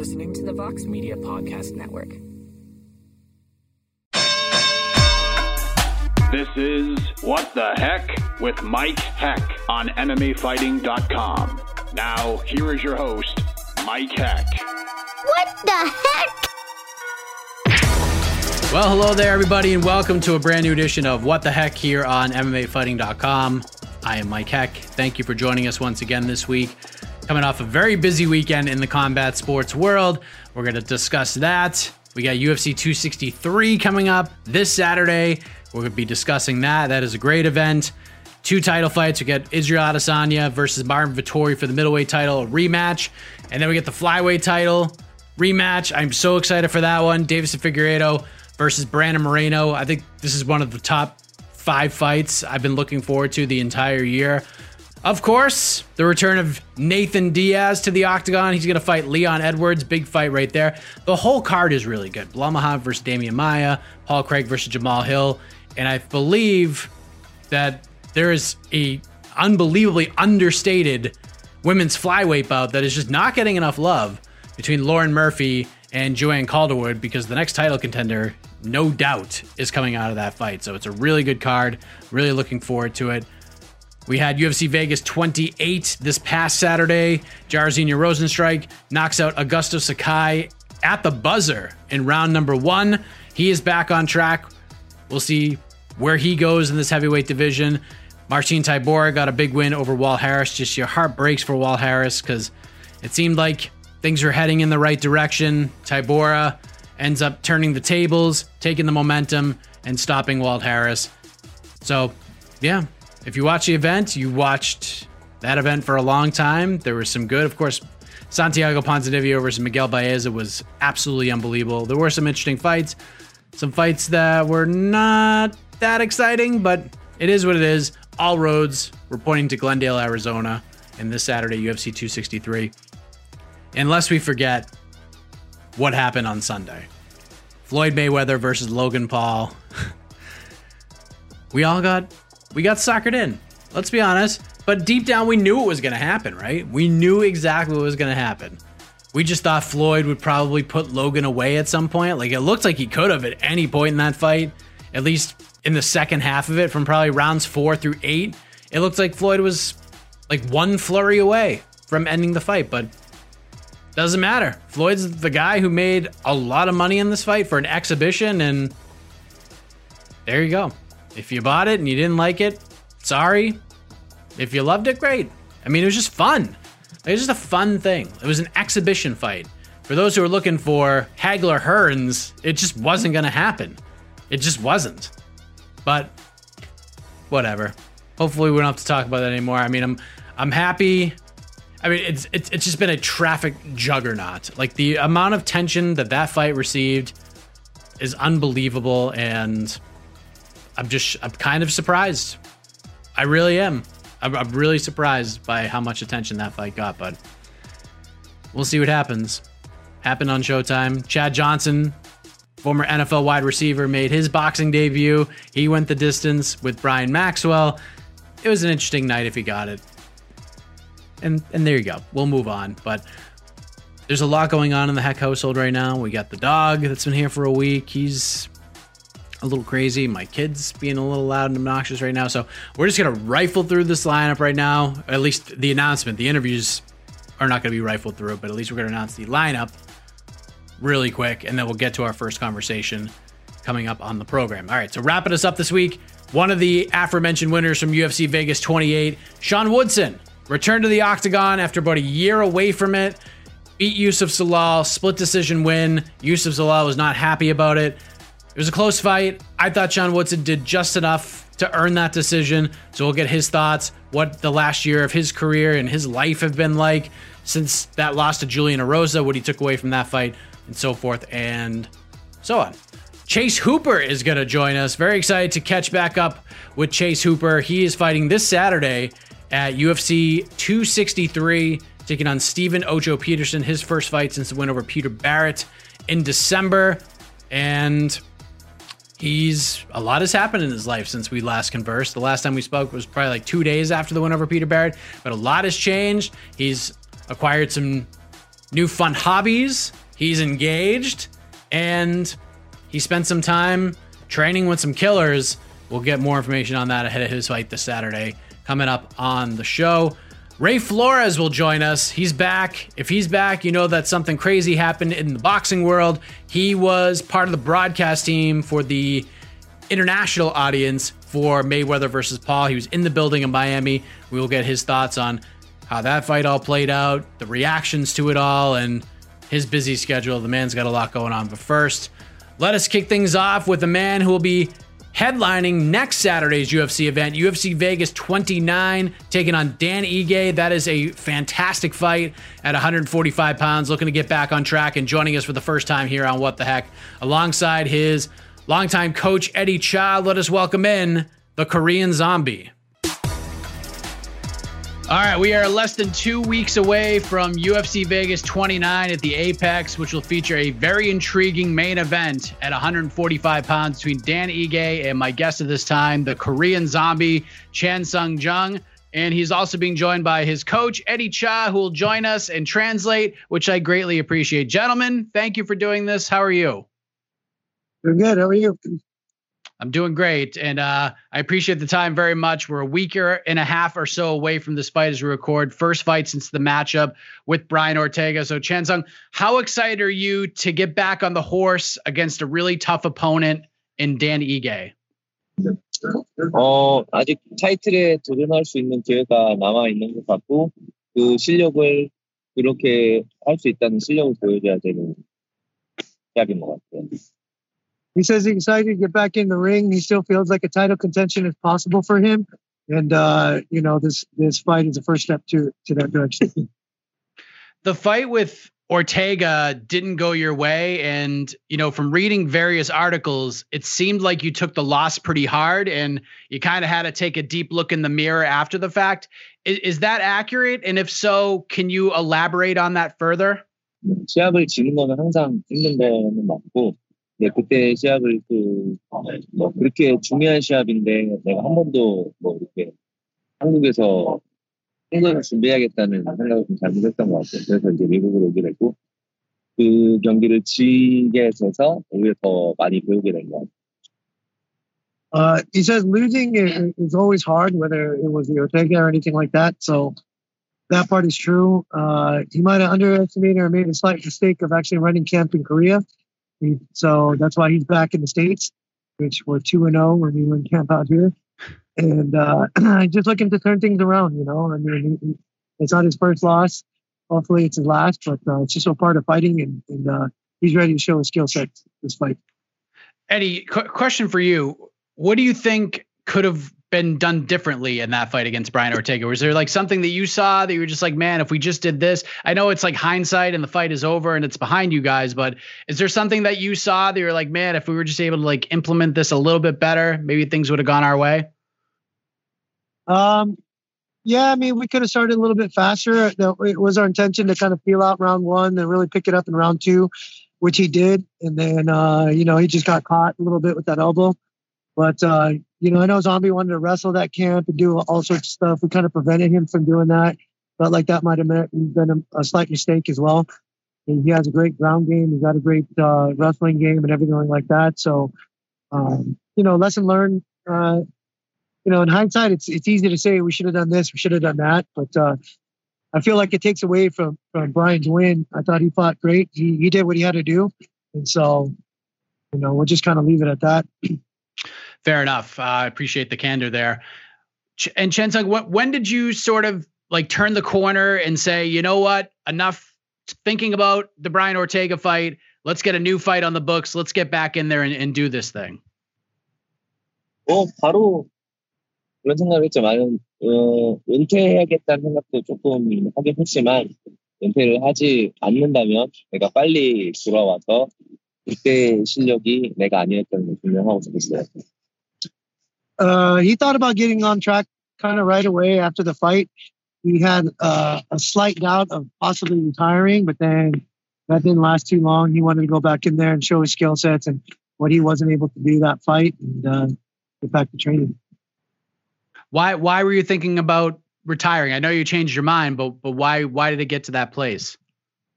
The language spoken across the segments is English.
listening to the Vox Media Podcast Network. This is What the Heck with Mike Heck on MMAfighting.com. Now, here is your host, Mike Heck. What the heck? Well, hello there, everybody, and welcome to a brand new edition of What the Heck here on MMAfighting.com. I am Mike Heck. Thank you for joining us once again this week. Coming off a very busy weekend in the combat sports world, we're going to discuss that. We got UFC 263 coming up this Saturday. We're going to be discussing that. That is a great event. Two title fights. We get Israel Adesanya versus Marvin Vettori for the middleweight title, rematch. And then we get the flyweight title rematch. I'm so excited for that one. Deiveson Figueiredo versus Brandon Moreno. I think this is one of the top five fights I've been looking forward to the entire year. Of course, the return of Nathan Diaz to the octagon. He's going to fight Leon Edwards. Big fight right there. The whole card is really good. Belal Muhammad versus Demian Maia, Paul Craig versus Jamahal Hill. And I believe that there is a unbelievably understated women's flyweight bout that is just not getting enough love between Lauren Murphy and Joanne Calderwood because the next title contender, no doubt, is coming out of that fight. So it's a really good card. Really looking forward to it. We had UFC Vegas 28 this past Saturday. Jairzinho Rozenstruik knocks out Augusto Sakai at the buzzer in round number one. He is back on track. We'll see where he goes in this heavyweight division. Marcin Tybura got a big win over Walt Harris. Just your heart breaks for Walt Harris because it seemed like things were heading in the right direction. Tybura ends up turning the tables, taking the momentum, and stopping Walt Harris. So, yeah, if you watch the event, you watched that event for a long time. There was some good, of course. Santiago Ponzinibbio versus Miguel Baeza was absolutely unbelievable. There were some interesting fights, some fights that were not that exciting, but it is what it is. All roads were pointing to Glendale, Arizona, and this Saturday, UFC 263. Unless we forget what happened on Sunday Floyd Mayweather versus Logan Paul. we all got we got suckered in. Let's be honest. But deep down, we knew it was going to happen, right? We knew exactly what was going to happen. We just thought Floyd would probably put Logan away at some point. Like it looked like he could have at any point in that fight, at least in the second half of it, from probably rounds four through eight. It looked like Floyd was like one flurry away from ending the fight, but doesn't matter. Floyd's the guy who made a lot of money in this fight for an exhibition, and there you go. If you bought it and you didn't like it, sorry. If you loved it, great. I mean, it was just fun. It was just a fun thing. It was an exhibition fight. For those who are looking for Hagler Hearns, it just wasn't going to happen. It just wasn't. But whatever. Hopefully, we don't have to talk about that anymore. I mean, I'm I'm happy. I mean, it's it's it's just been a traffic juggernaut. Like the amount of tension that that fight received is unbelievable, and I'm just I'm kind of surprised. I really am. I'm, I'm really surprised by how much attention that fight got, but we'll see what happens. Happened on Showtime. Chad Johnson former NFL wide receiver, made his boxing debut. He went the distance with Brian Maxwell. It was an interesting night if he got it. And and there you go. We'll move on. But there's a lot going on in the Heck household right now. We got the dog that's been here for a week. He's a little crazy. My kid's being a little loud and obnoxious right now. So we're just gonna rifle through this lineup right now. At least the announcement, the interviews are not gonna be rifled through, but at least we're gonna announce the lineup really quick, and then we'll get to our first conversation coming up on the program. All right, so wrapping us up this week, one of the aforementioned winners from UFC Vegas 28, Sean Woodson, returned to the octagon after about a year away from it. Beat Youssef Zalal, split decision win. Youssef Zalal was not happy about it. It was a close fight. I thought Sean Woodson did just enough to earn that decision. So we'll get his thoughts, what the last year of his career and his life have been like since that loss to Julian Erosa, what he took away from that fight, and so forth and so on. Chase Hooper is going to join us. Very excited to catch back up with Chase Hooper. He is fighting this Saturday at UFC 263, taking on Steven Ocho Peterson, his first fight since the win over Peter Barrett in December. And he's a lot has happened in his life since we last conversed. The last time we spoke was probably like two days after the win over Peter Barrett, but a lot has changed. He's acquired some new fun hobbies. He's engaged and he spent some time training with some killers. We'll get more information on that ahead of his fight this Saturday coming up on the show. Ray Flores will join us. He's back. If he's back, you know that something crazy happened in the boxing world. He was part of the broadcast team for the international audience for Mayweather versus Paul. He was in the building in Miami. We will get his thoughts on how that fight all played out, the reactions to it all, and his busy schedule. The man's got a lot going on. But first, let us kick things off with a man who will be headlining next Saturday's UFC event, UFC Vegas 29, taking on Dan Ige. That is a fantastic fight at 145 pounds, looking to get back on track and joining us for the first time here on What the Heck, alongside his longtime coach, Eddie Cha. Let us welcome in the Korean Zombie. All right, we are less than two weeks away from UFC Vegas 29 at the Apex, which will feature a very intriguing main event at 145 pounds between Dan Ige and my guest of this time, the Korean zombie Chan Sung Jung. And he's also being joined by his coach, Eddie Cha, who will join us and translate, which I greatly appreciate. Gentlemen, thank you for doing this. How are you? We're good. How are you? I'm doing great, and uh, I appreciate the time very much. We're a week and a half or so away from this fight as we record. First fight since the matchup with Brian Ortega. So, Chansung, how excited are you to get back on the horse against a really tough opponent in Dan Ige? 어, 아직 타이틀에 도전할 수 있는 기회가 남아 있는 것 같고 그 실력을 그렇게 할 수 있다는 실력을 보여줘야 되는 시합인 것 같아요. he says he's excited to get back in the ring. He still feels like a title contention is possible for him, and uh, you know this this fight is the first step to to that direction. the fight with Ortega didn't go your way, and you know from reading various articles, it seemed like you took the loss pretty hard, and you kind of had to take a deep look in the mirror after the fact. Is, is that accurate? And if so, can you elaborate on that further? 시합을 지는 거는 항상 힘든 데는 맞고 네, 그때 시합을 그, 뭐, 그렇게 중요한 시합인데, 내가 한 번도 뭐, 이렇게 한국에서 한국에서 준비해야겠다는 생각을 좀 잘못했던 것 같아요. 그래서 이제 미국으로 오게 됐고, 그 경기를 지게 돼서 오히려 더 많이 배우게 된 것 같아요. Uh, he says losing is, always hard, whether it was the Ortega or anything like that. So that part is true. Uh, he might have underestimated or made a slight mistake of actually running camp in Korea. He, so that's why he's back in the States, which we're 2 and 0 when we were in camp out here. And uh, just looking to turn things around, you know. I mean, he, it's not his first loss. Hopefully it's his last, but uh, it's just a part of fighting, and, and uh, he's ready to show his skill set this fight. Eddie, qu- question for you. What do you think could have been done differently in that fight against Brian Ortega? Was there like something that you saw that you were just like, man, if we just did this, I know it's like hindsight and the fight is over and it's behind you guys, but is there something that you saw that you're like, man, if we were just able to like implement this a little bit better, maybe things would have gone our way? Um, yeah, I mean, we could have started a little bit faster. It was our intention to kind of feel out round one and really pick it up in round two. which he did. And then, uh, you know, he just got caught a little bit with that elbow. But, uh, you know, I know Zombie wanted to wrestle that camp and do all sorts of stuff. We kind of prevented him from doing that. Felt like that might have been a, a slight mistake as well. And he has a great ground game. He's got a great uh, wrestling game and everything like that. So, um, you know, lesson learned. Uh, you know, in hindsight, it's it's easy to say we should have done this, we should have done that, but uh, I feel like it takes away from from Brian's win. I thought he fought great. He he did what he had to do, and so you know we'll just kind of leave it at that. fair enough. Uh, I uh, appreciate the candor there. Ch- and Chan Sung, what, when did you sort of like turn the corner and say, you know what, enough thinking about the Brian Ortega fight. Let's get a new fight on the books. Let's get back in there and, and do this thing. Well, 바로 그런 생각을 했죠. 나는 어, 은퇴해야겠다는 생각도 조금 하긴 했지만 은퇴를 하지 않는다면 내가 빨리 돌아와서 그때 실력이 내가 아니었다는 걸 증명하고 싶었어요. Uh, he thought about getting on track kind of right away after the fight. He had uh, a slight doubt of possibly retiring, but then that didn't last too long. He wanted to go back in there and show his skill sets and what he wasn't able to do that fight and uh, get back to training. Why why were you thinking about retiring? I know you changed your mind, but but why why did it get to that place?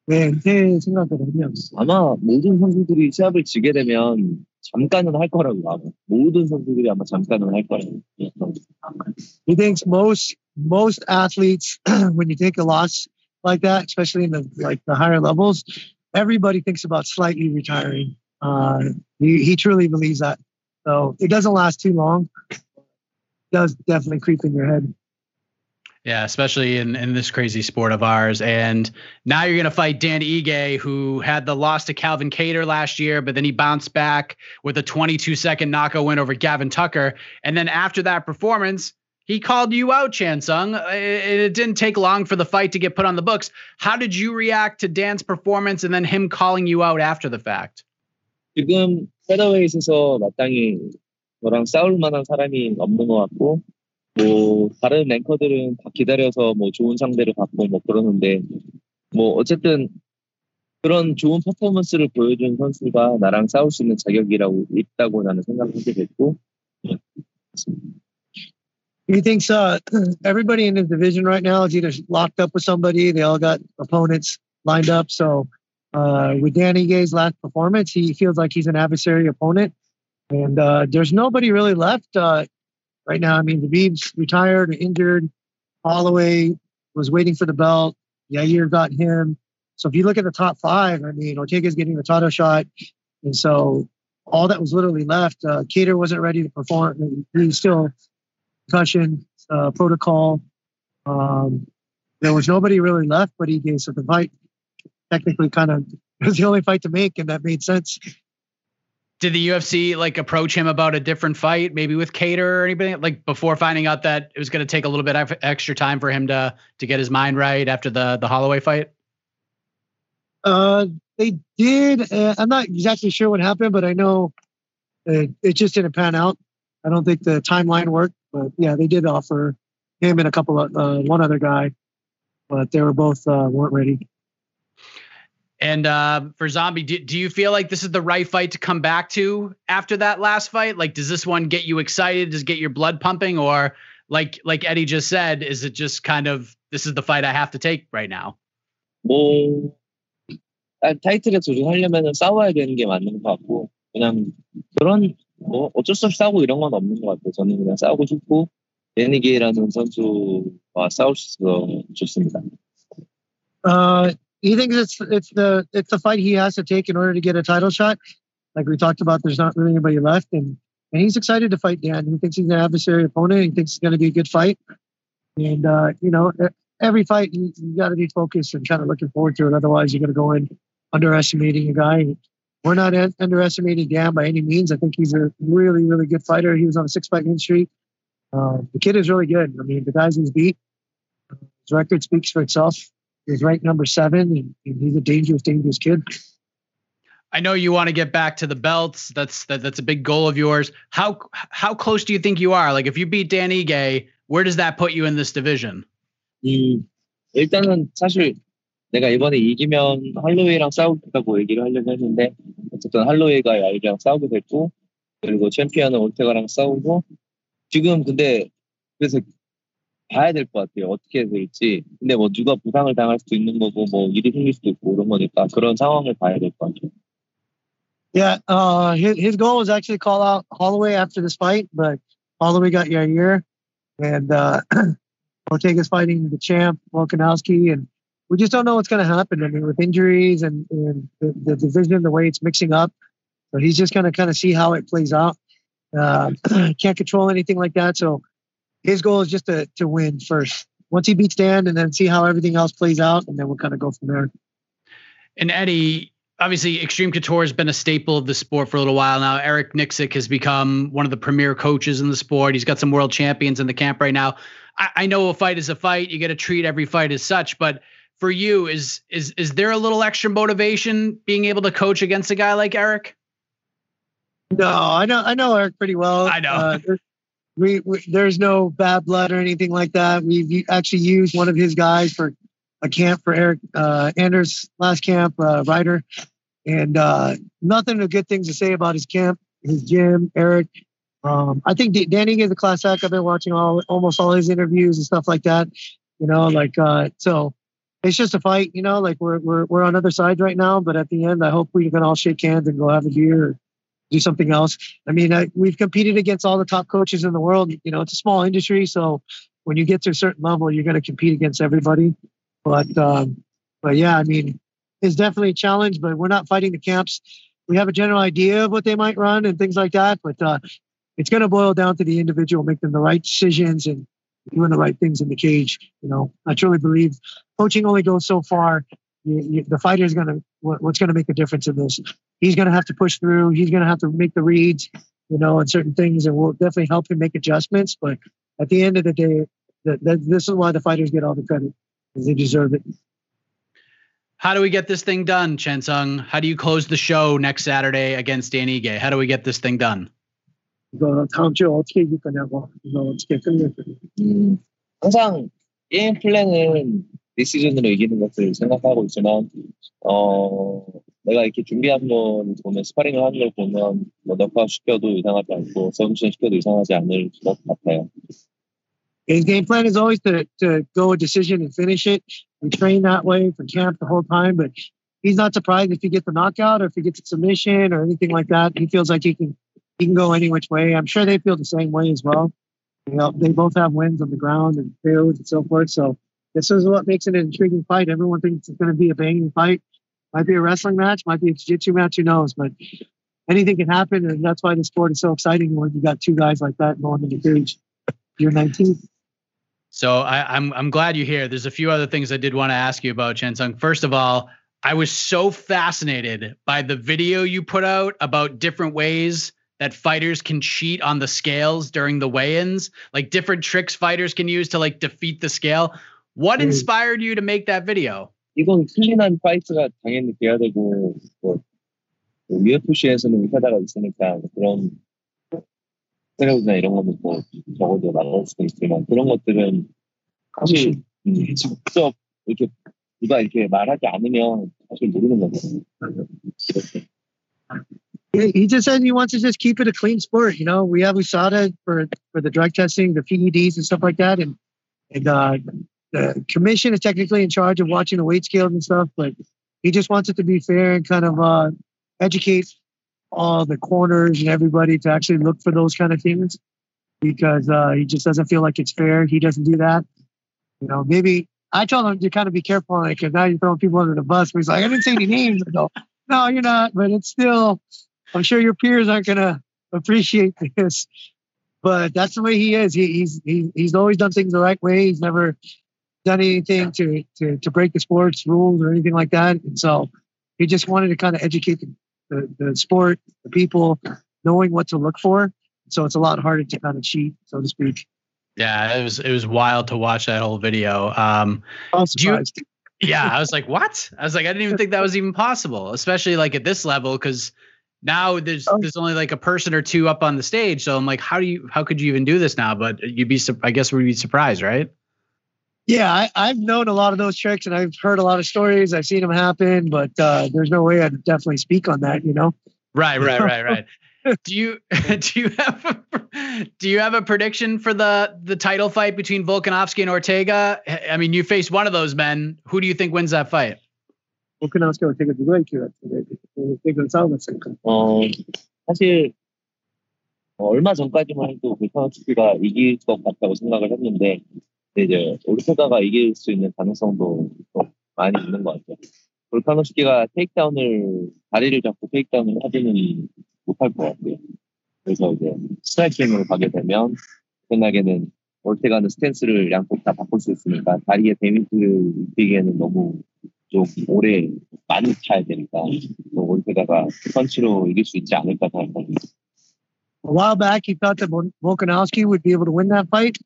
네, 제 생각으로는요. 아마 모든 선수들이 시합을 지게 되면 잠깐은 할 거라고 아마 모든 선수들이 아마 잠깐은 할 거라고. He thinks most most athletes when you take a loss like that, especially in the like the higher levels, everybody thinks about slightly retiring. Uh, he, he truly believes that. So it doesn't last too long. It does definitely creep in your head. Yeah, especially in, in this crazy sport of ours. And now you're going to fight Dan Ige, who had the loss to Calvin Kattar last year, but then he bounced back with a 22 second knockout win over Gavin Tucker. And then after that performance, he called you out, Chan Sung. Uh, it, it didn't take long for the fight to get put on the books. How did you react to Dan's performance and then him calling you out after the fact? 지금 페더웨이에서 마땅히 너랑 싸울 만한 사람이 없는 것 같고 뭐 다른 랭커들은 다 기다려서 뭐 좋은 상대를 받고 뭐 그러는데 뭐 어쨌든 그런 좋은 퍼포먼스를 보여준 선수가 나랑 싸울 수 있는 자격이라고 있다고 나는 생각하게 됐고. You think so? Uh, everybody in the division right now is either locked up with somebody, they all got opponents lined up. So uh, with Dan Ige's last performance, he feels like he's an adversary opponent. And uh, there's nobody really left. Uh, right now. I mean, the Beebs retired or injured. Holloway was waiting for the belt. Yair got him. So if you look at the top five, I mean, Ortega's getting the title shot. And so all that was literally left. Uh, Kattar wasn't ready to perform. He's still concussion uh, protocol. Um, there was nobody really left but he gave So the fight technically kind of was the only fight to make, and that made sense. Did the UFC like approach him about a different fight, maybe with Kattar or anything, like before finding out that it was going to take a little bit of extra time for him to to get his mind right after the the Holloway fight? Uh, they did. Uh, I'm not exactly sure what happened, but I know it, it just didn't pan out. I don't think the timeline worked, but yeah, they did offer him and a couple of uh, one other guy, but they were both uh, weren't ready. And uh, for Zombie, do, do you feel like this is the right fight to come back to after that last fight? Like, does this one get you excited? Does it get your blood pumping, or like like Eddie just said, is it just kind of this is the fight I have to take right now? 뭐 타이틀에 도전하려면 싸워야 되는 게 맞는 것 같고 그냥 그런 뭐 어쩔 수 없이 싸우고 이런 건 없는 것 같아요. 저는 그냥 싸우고 싶고 데니게라는 선수와 싸울 수 있어서 좋습니다. Uh, he thinks it's it's the it's the fight he has to take in order to get a title shot. Like we talked about, there's not really anybody left, and and he's excited to fight Dan. He thinks he's an adversary opponent. He thinks it's going to be a good fight, and uh, you know every fight you, you got to be focused and kind of looking forward to it. Otherwise, you're going to go in underestimating a guy. We're not underestimating Dan by any means. I think he's a really, really good fighter. He was on a six fight win streak. Uh, the kid is really good. I mean, the guys he's beat, his record speaks for itself. He's ranked number seven, and he's a dangerous, dangerous kid. I know you want to get back to the belts. That's that, that's a big goal of yours. How how close do you think you are? Like if you beat Dan Ige, where does that put you in this division? 음, 일단은 사실 내가 이번에 이기면 할로웨이랑 싸우겠다고 얘기를 하려고 했는데 어쨌든 할로웨이가 야이랑 싸우게 됐고 그리고 챔피언은 올테가랑 싸우고 지금 근데 그래서 봐야 될 것 같아요. 어떻게 될지. 근데 뭐 누가 부상을 당할 수도 있는 거고 뭐 일이 생길 수도 있고 그런 거니까 그런 상황을 봐야 될 것 같아요. Yeah, uh, his, his goal was actually call out Holloway after this fight, but Holloway got Yair, and uh, Ortega's fighting the champ Volkanovski, and we just don't know what's going to happen. I mean, with injuries and, and the, the division, the way it's mixing up, so he's just going to kind of see how it plays out. Uh, can't control anything like that, so his goal is just to to win first. Once he beats Dan, and then see how everything else plays out, and then we'll kind of go from there. And Eddie, obviously Extreme Couture has been a staple of the sport for a little while now. Eric Nicksick has become one of the premier coaches in the sport. He's got some world champions in the camp right now. I, I know a fight is a fight. You got to treat every fight as such. But for you, is is is there a little extra motivation being able to coach against a guy like Eric? No, I know I know Eric pretty well. I know. Uh, we, we, there's no bad blood or anything like that. We've actually used one of his guys for a camp for Eric uh, Anders last camp, uh, and uh, nothing but good things to say about his camp, his gym, Eric. Um, I think D- Danny is a class act. I've been watching all almost all his interviews and stuff like that. You know, like uh, so. It's just a fight, you know. Like we're we're we're on other sides right now, but at the end, I hope we can all shake hands and go have a beer or do something else. I mean, I, we've competed against all the top coaches in the world. You know, it's a small industry, so when you get to a certain level, you're going to compete against everybody. But um, but yeah, I mean, it's definitely a challenge. But we're not fighting the camps. We have a general idea of what they might run and things like that. But uh, it's going to boil down to the individual making the right decisions and doing the right things in the cage. You know, I truly believe coaching only goes so far. You, you, the fighter is going to what, what's going to make the difference in this. He's going to have to push through. He's going to have to make the reads, you know, and certain things, and we'll definitely help him make adjustments. But at the end of the day, the, the, this is why the fighters get all the credit because they deserve it. How do we get this thing done, Chan Sung? How do you close the show next Saturday against Dan Ige? How do we get this thing done? 항상 게임 플랜은 디시즌으로 이기는 것을 생각하고 있지만 어 내가 이렇게 준비한 걸 보면 스파링을 하는 걸 보면 뭐 너파 시켜도 이상하지 않고 서브션 시켜도 이상하지 않을 것 같아요. His game plan is always to, to go a decision and finish it. We train that way for camp the whole time, but he's not surprised if he gets a knockout or if he gets a submission or anything like that. He feels like he can he can go any which way. I'm sure they feel the same way as well. You know, they both have wins on the ground and fields and so forth. So this is what makes it an intriguing fight. Everyone thinks it's going to be a banging fight. Might be a wrestling match, might be a jiu-jitsu match, who knows? But anything can happen, and that's why the sport is so exciting when you got two guys like that going in the cage. You're 19. So I, I'm I'm glad you're here. There's a few other things I did want to ask you about, Chan Sung. First of all, I was so fascinated by the video you put out about different ways that fighters can cheat on the scales during the weigh-ins, like different tricks fighters can use to like defeat the scale. What Mm. inspired you to make that video? 이건 클린한 파이트가 당연히 돼야 되고 뭐 UFC에서는 의사다가 있으니까 그런 스테로이드나 이런 거는 뭐 적어도 나올 수도 있지만 그런 것들은 사실 음, 직접 이렇게 누가 이렇게 말하지 않으면 사실 모르는 거거든요. 그렇게. He he just said he wants to just keep it a clean sport. You know, we have USADA for for the drug testing, the PEDs and stuff like that, and and uh, the commission is technically in charge of watching the weight scales and stuff, but he just wants it to be fair and kind of uh, educate all the corners and everybody to actually look for those kind of things because uh, he just doesn't feel like it's fair. He doesn't do that. You know, maybe I told him to kind of be careful, because now you're throwing people under the bus. But he's like, I didn't say any names. Go, no, you're not. But it's still, I'm sure your peers aren't gonna appreciate this. But that's the way he is. He, he's he, he's always done things the right way. He's never done anything to to to break the sports rules or anything like that. And so he just wanted to kind of educate the, the, the sport, the people, knowing what to look for. So it's a lot harder to kind of cheat, so to speak. Yeah, it was it was wild to watch that whole video. Um, I'm you- yeah, I was like, what? I was like, I didn't even think that was even possible, especially like at this level, because now there's Oh. there's only like a person or two up on the stage. So I'm like, how do you how could you even do this now? But you'd be I guess we'd be surprised, right? Yeah, I, I've known a lot of those tricks and I've heard a lot of stories. I've seen them happen, but uh, there's no way I'd definitely speak on that. You know. Right, right, right, right. do you do you have a, do you have a prediction for the the title fight between Volkanovski and Ortega? I mean, you faced one of those men. Who do you think wins that fight? volkanovski Ortega 누가 이길 것 싸움했으니까. 어, 사실 어, 얼마 전까지만 해도 볼카노스키가 이길 것 같다고 생각을 했는데 이제 오르테가가 이길 수 있는 가능성도 좀 많이 있는 것 같아요. 볼카노스키가 테이크다운을 다리를 잡고 테이크다운을 하지는 못할 것 같고요. 그래서 이제 스트라이킹으로 가게 되면 생각에는 올테가는 스탠스를 양쪽 다 바꿀 수 있으니까 다리에 데미지를 입히기에는 너무 좀 오래 많이 차야 되니까 올테가가 펀치로 이길 수 있지 않을까 생각합니다. A while back, he thought that Volkanovski would be able to win that fight.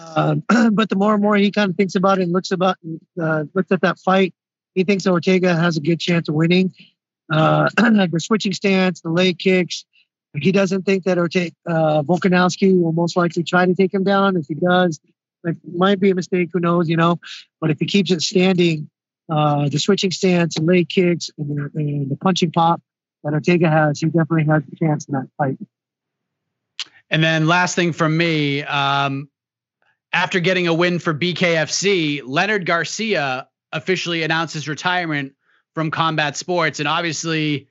Uh, but the more and more he kind of thinks about it and looks about uh, looks at that fight, he thinks that Ortega has a good chance of winning. Uh, the switching stance, the leg kicks. He doesn't think that Ortega, uh, Volkanovski will most likely try to take him down. If he does, it might be a mistake. Who knows? You know. But if he keeps it standing, uh, the switching stance, the leg kicks, and the, and the punching pop that Ortega has, he definitely has a chance in that fight. And then last thing from me, um, after getting a win for BKFC, Leonard Garcia officially announced his retirement from combat sports. And obviously,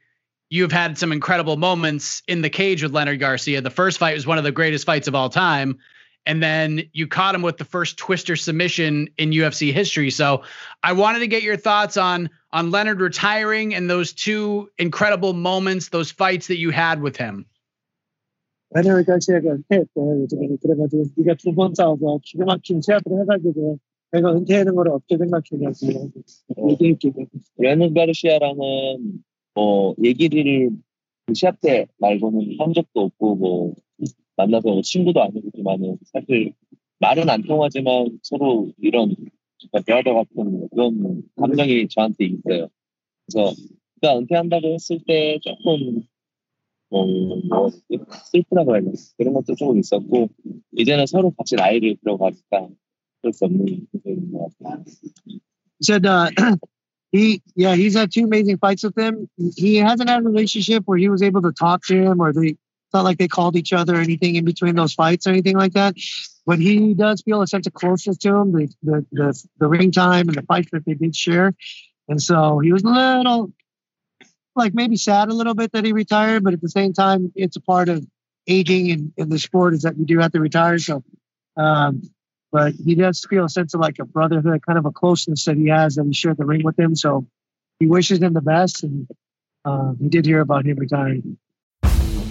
you've had some incredible moments in the cage with Leonard Garcia. The first fight was one of the greatest fights of all time. And then you caught him with the first twister submission in UFC history. So I wanted to get your thoughts on on Leonard retiring and those two incredible moments, those fights that you had with him. Leonard Garcia가 은퇴했대. 그래가지고 네가 두 번 싸워서 기가 막힌 제압을 해가지고 내가 은퇴하는 걸 어떻게 생각했냐고 얘기했기 레는 가르시아랑은 뭐 얘기를 시합 때 말고는 한 적도 없고 뭐 만나서 친구도 아니지만은 사실 말은 안 통하지만 서로 이런 대화도 같은 그런 감정이 저한테 있어요. 그래서 그가 은퇴한다고 했을 때 조금 어, 뭐 슬프다고 해야 되나 그런 것도 조금 있었고 이제는 서로 같이 나이를 들어가니까 그럴 수 없는 부분인 것 같아요. Said uh, he yeah he's had two amazing fights with him. He hasn't had a relationship where he was able to talk to him or they it's not like they called each other or anything in between those fights or anything like that. But he does feel a sense of closeness to him, the the the, the ring time and the fights that they did share. And so he was a little like maybe sad a little bit that he retired, but at the same time, it's a part of aging in, in the sport is that you do have to retire. So, um, but he does feel a sense of like a brotherhood, kind of a closeness that he has that he shared the ring with him. So he wishes him the best, and uh, he did hear about him retiring.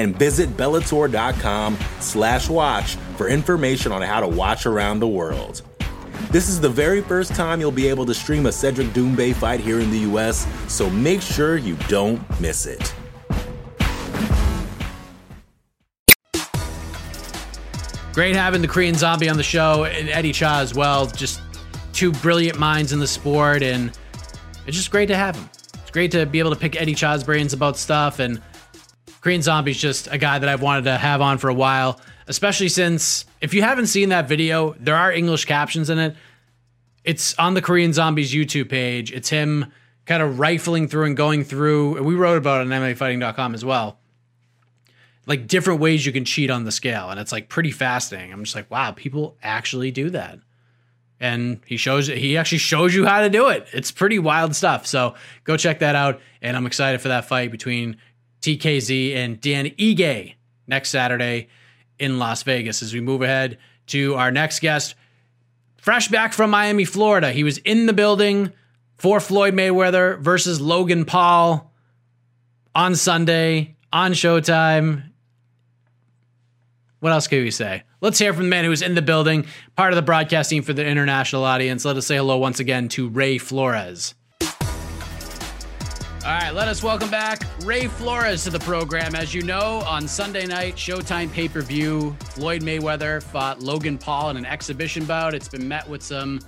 and visit bellator.com slash watch for information on how to watch around the world. This is the very first time you'll be able to stream a Cedric Doumbé fight here in the US, so make sure you don't miss it. Great having the Korean Zombie on the show and Eddie Cha as well. Just two brilliant minds in the sport, and it's just great to have him. It's great to be able to pick Eddie Cha's brains about stuff and Korean Zombie's just a guy that I've wanted to have on for a while, especially since if you haven't seen that video, there are English captions in it. It's on the Korean Zombies YouTube page. It's him kind of rifling through and going through. We wrote about it on MMAfighting.com as well. Like different ways you can cheat on the scale. And it's like pretty fascinating. I'm just like, wow, people actually do that. And he shows he actually shows you how to do it. It's pretty wild stuff. So go check that out. And I'm excited for that fight between TKZ and Dan Ige next Saturday in Las Vegas. As we move ahead to our next guest, fresh back from Miami, Florida. He was in the building for Floyd Mayweather versus Logan Paul on Sunday on Showtime. What else can we say? Let's hear from the man who's in the building, part of the broadcasting for the international audience. Let us say hello once again to Ray Flores. All right, let us welcome back Ray Flores to the program. As you know, on Sunday night, Showtime pay per view, Floyd Mayweather fought Logan Paul in an exhibition bout. It's been met with some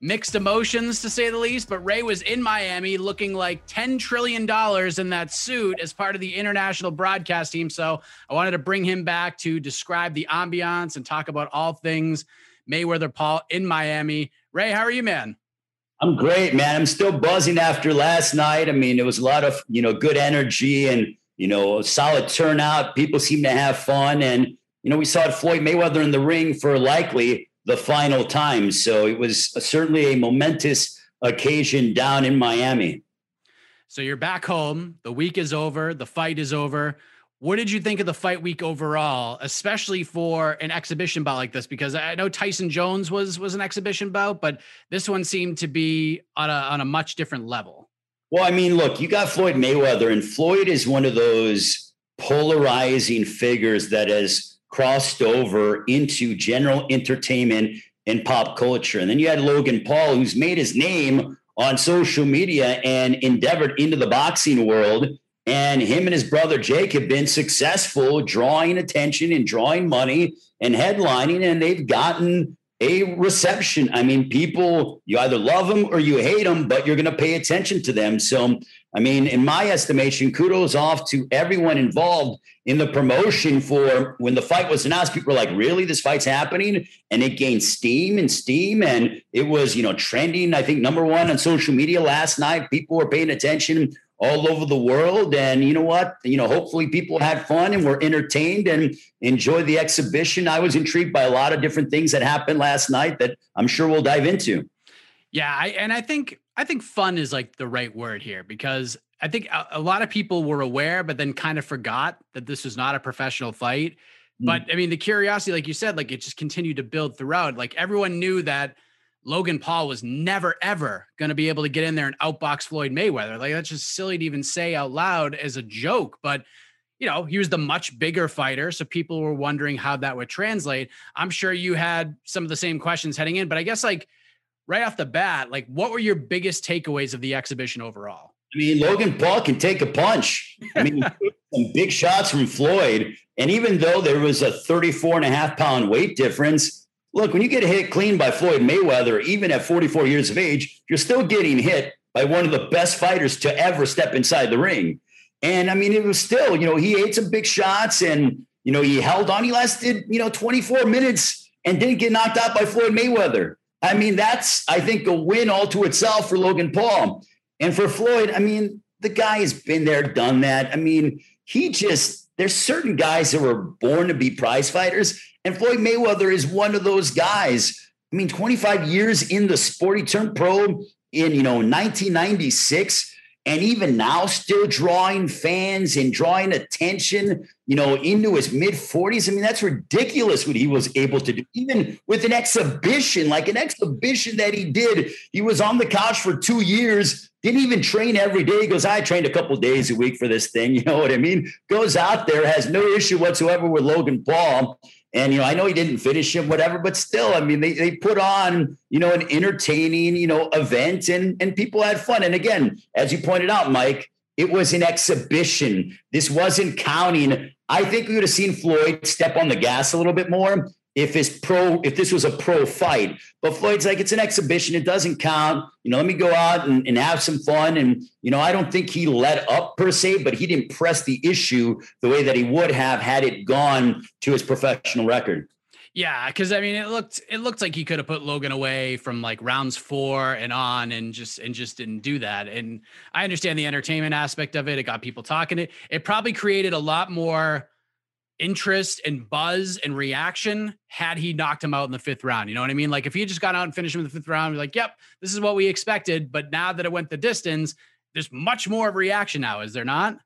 mixed emotions to say the least, but Ray was in Miami looking like $10 trillion in that suit as part of the international broadcast team. So I wanted to bring him back to describe the ambiance and talk about all things Mayweather Paul in Miami. Ray, how are you, man? I'm great, man. I'm still buzzing after last night. I mean, it was a lot of, you know, good energy and, you know, solid turnout. People seem to have fun. And, you know, we saw Floyd Mayweather in the ring for likely the final time. So it was certainly a momentous occasion down in Miami. So you're back home. The week is over. The fight is over. What did you think of the fight week overall, especially for an exhibition bout like this? Because I know Tyson Jones was was an exhibition bout, but this one seemed to be on a on a much different level. Well, I mean, look, you got Floyd Mayweather, and Floyd is one of those polarizing figures that has crossed over into general entertainment and pop culture. And then you had Logan Paul, who's made his name on social media and endeavored into the boxing world and him and his brother Jake have been successful drawing attention and drawing money and headlining, and they've gotten a reception. I mean, people, you either love them or you hate them, but you're going to pay attention to them. So, I mean, in my estimation, kudos off to everyone involved in the promotion for when the fight was announced. People were like, really, this fight's happening? And it gained steam and steam. And it was, you know, trending, I think, number one on social media last night. People were paying attention all over the world. And you know what? You know, hopefully people had fun and were entertained and enjoyed the exhibition. I was intrigued by a lot of different things that happened last night that I'm sure we'll dive into. Yeah, I, and I think I think fun is like the right word here because I think a, a lot of people were aware, but then kind of forgot that this was not a professional fight. Mm. But I mean, the curiosity, like you said, like it just continued to build throughout. Like everyone knew that Logan Paul was never ever going to be able to get in there and outbox Floyd Mayweather. Like that's just silly to even say out loud as a joke, but you know, he was the much bigger fighter, so people were wondering how that would translate. I'm sure you had some of the same questions heading in, but I guess like right off the bat, like what were your biggest takeaways of the exhibition overall? I mean, Logan Paul can take a punch. I mean, some big shots from Floyd. And even though there was a 34 and a half pound weight difference, Look, when you get hit clean by Floyd Mayweather, even at 44 years of age, you're still getting hit by one of the best fighters to ever step inside the ring. And I mean, it was still, you know, he ate some big shots and, you know, he held on. He lasted, you know, 24 minutes and didn't get knocked out by Floyd Mayweather. I mean, that's, I think, a win all to itself for Logan Paul. And for Floyd, I mean, the guy has been there, done that. I mean, he just, there's certain guys that were born to be prize fighters and Floyd Mayweather is one of those guys. I mean, 25 years in the sport, he turned pro in, you know, 1996 and even now still drawing fans and drawing attention you know into his mid 40s i mean that's ridiculous what he was able to do. Even with an exhibition like an exhibition that he did he was on the couch for two years didn't even train every day. He goes i trained a couple days a week for this thing you know what i mean? Goes out there has no issue whatsoever with logan paul and, you know, I know he didn't finish him, whatever, but still, I mean, they, they put on, you know, an entertaining, you know, event and, and people had fun. And again, as you pointed out, Mike, it was an exhibition. This wasn't counting. I think we would have seen Floyd step on the gas a little bit more if it's pro if this was a pro fight. But floyd's like it's an exhibition. It doesn't count. You know let me go out and, and have some fun. And you know i don't think he let up per se but he didn't press the issue the way that he would have had it gone to his professional record. Yeah, because I mean, it looked it looked like he could have put Logan away from like rounds four and on, and just and just didn't do that. And I understand the entertainment aspect of it; it got people talking. It it probably created a lot more interest and buzz and reaction had he knocked him out in the fifth round. You know what I mean? Like if he just got out and finished him in the fifth round, like, yep, this is what we expected. But now that it went the distance, there's much more of reaction now, is there not?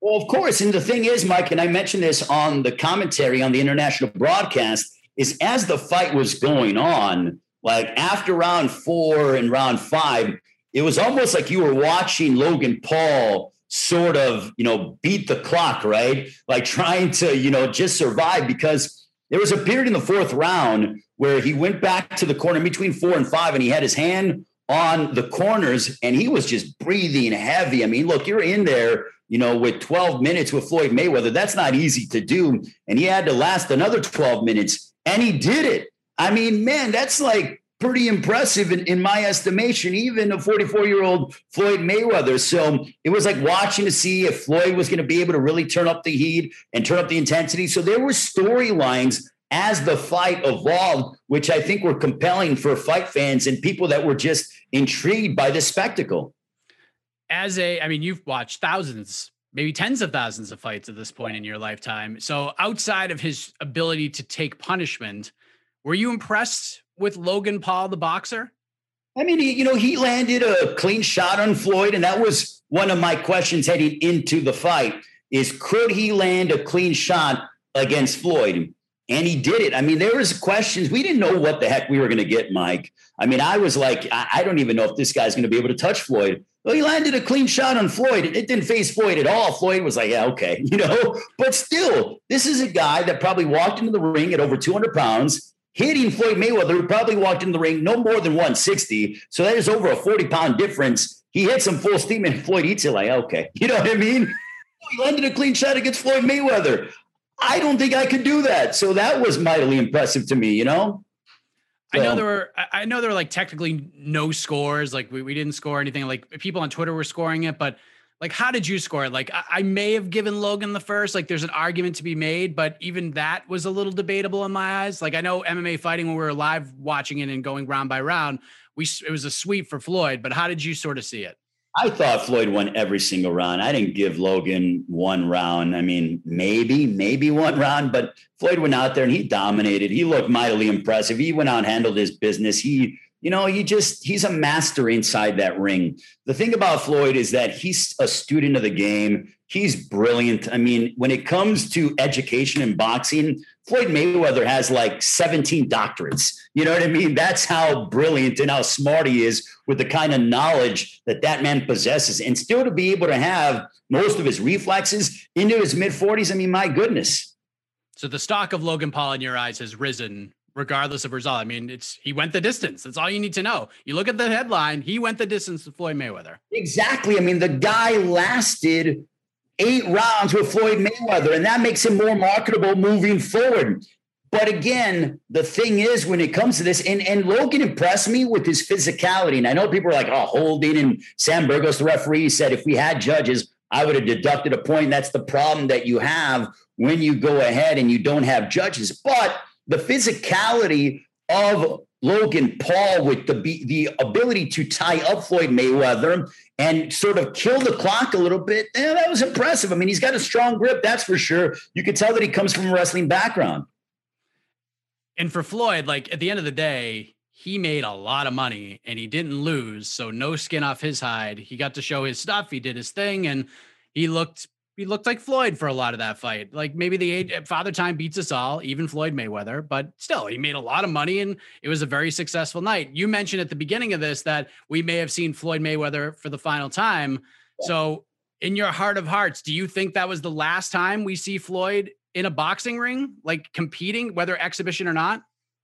Well, of course. And the thing is, Mike, and I mentioned this on the commentary on the international broadcast, is as the fight was going on, like after round four and round five, it was almost like you were watching Logan Paul sort of, you know, beat the clock, right? Like trying to, you know, just survive because There was a period in the fourth round where he went back to the corner between four and five, and he had his hand on the corners, and he was just breathing heavy. I mean, look, you're in there, you know, with 12 minutes with Floyd Mayweather. That's not easy to do, and he had to last another 12 minutes, and he did it. I mean, man, that's like pretty impressive in, in my estimation, even a 44 year old Floyd Mayweather. So it was like watching to see if Floyd was going to be able to really turn up the heat and turn up the intensity. So there were storylines as the fight evolved, which I think were compelling for fight fans and people that were just intrigued by this spectacle. As a, I mean, you've watched thousands, maybe tens of thousands of fights at this point in your lifetime. So outside of his ability to take punishment, were you impressed with Logan Paul, the boxer? I mean, he, you know, he landed a clean shot on Floyd, and that was one of my questions heading into the fight: is could he land a clean shot against Floyd? And he did it. I mean, there was questions. We didn't know what the heck we were going to get, Mike. I mean, I was like, I, I don't even know if this guy's going to be able to touch Floyd. Well, he landed a clean shot on Floyd. It didn't face Floyd at all. Floyd was like, yeah, okay, you know. But still, this is a guy that probably walked into the ring at over 200 pounds hitting Floyd Mayweather, who probably walked in the ring no more than 160. So that is over a 40 pound difference. He hits some full steam and Floyd eats it like, okay. You know what I mean? He landed a clean shot against Floyd Mayweather. I don't think I could do that. So that was mightily impressive to me, you know? I know there were I know there were like technically no scores, like we, we didn't score anything. Like people on Twitter were scoring it, but like how did you score? Like I, I, may have given Logan the first. Like there's an argument to be made, but even that was a little debatable in my eyes. Like I know MMA fighting when we were live watching it and going round by round, we it was a sweep for Floyd. But how did you sort of see it? I thought Floyd won every single round. I didn't give Logan one round. I mean, maybe, maybe one round, but Floyd went out there and he dominated. He looked mightily impressive. He went out and handled his business. He, you know, he just, he's a master inside that ring. The thing about Floyd is that he's a student of the game. He's brilliant. I mean, when it comes to education and boxing, Floyd Mayweather has like 17 doctorates. You know what I mean? That's how brilliant and how smart he is with the kind of knowledge that that man possesses. And still to be able to have most of his reflexes into his mid 40s, I mean, my goodness. So the stock of Logan Paul in your eyes has risen regardless of result. I mean, it's he went the distance. That's all you need to know. You look at the headline, he went the distance to Floyd Mayweather. Exactly. I mean, the guy lasted eight rounds with Floyd Mayweather, and that makes him more marketable moving forward. But again, the thing is, when it comes to this, and, and Logan impressed me with his physicality. And I know people are like, oh, holding, and Sam Burgos, the referee, said if we had judges, I would have deducted a point. That's the problem that you have when you go ahead and you don't have judges. But the physicality of Logan Paul with the the ability to tie up Floyd Mayweather and sort of kill the clock a little bit. Yeah, that was impressive. I mean, he's got a strong grip, that's for sure. You could tell that he comes from a wrestling background. And for Floyd, like at the end of the day, he made a lot of money and he didn't lose. So no skin off his hide. He got to show his stuff. He did his thing and he looked he looked like Floyd for a lot of that fight. Like maybe the age, Father Time beats us all, even Floyd Mayweather, but still, he made a lot of money and it was a very successful night. You mentioned at the beginning of this that we may have seen Floyd Mayweather for the final time. So, in your heart of hearts, do you think that was the last time we see Floyd in a boxing ring, like competing, whether exhibition or not?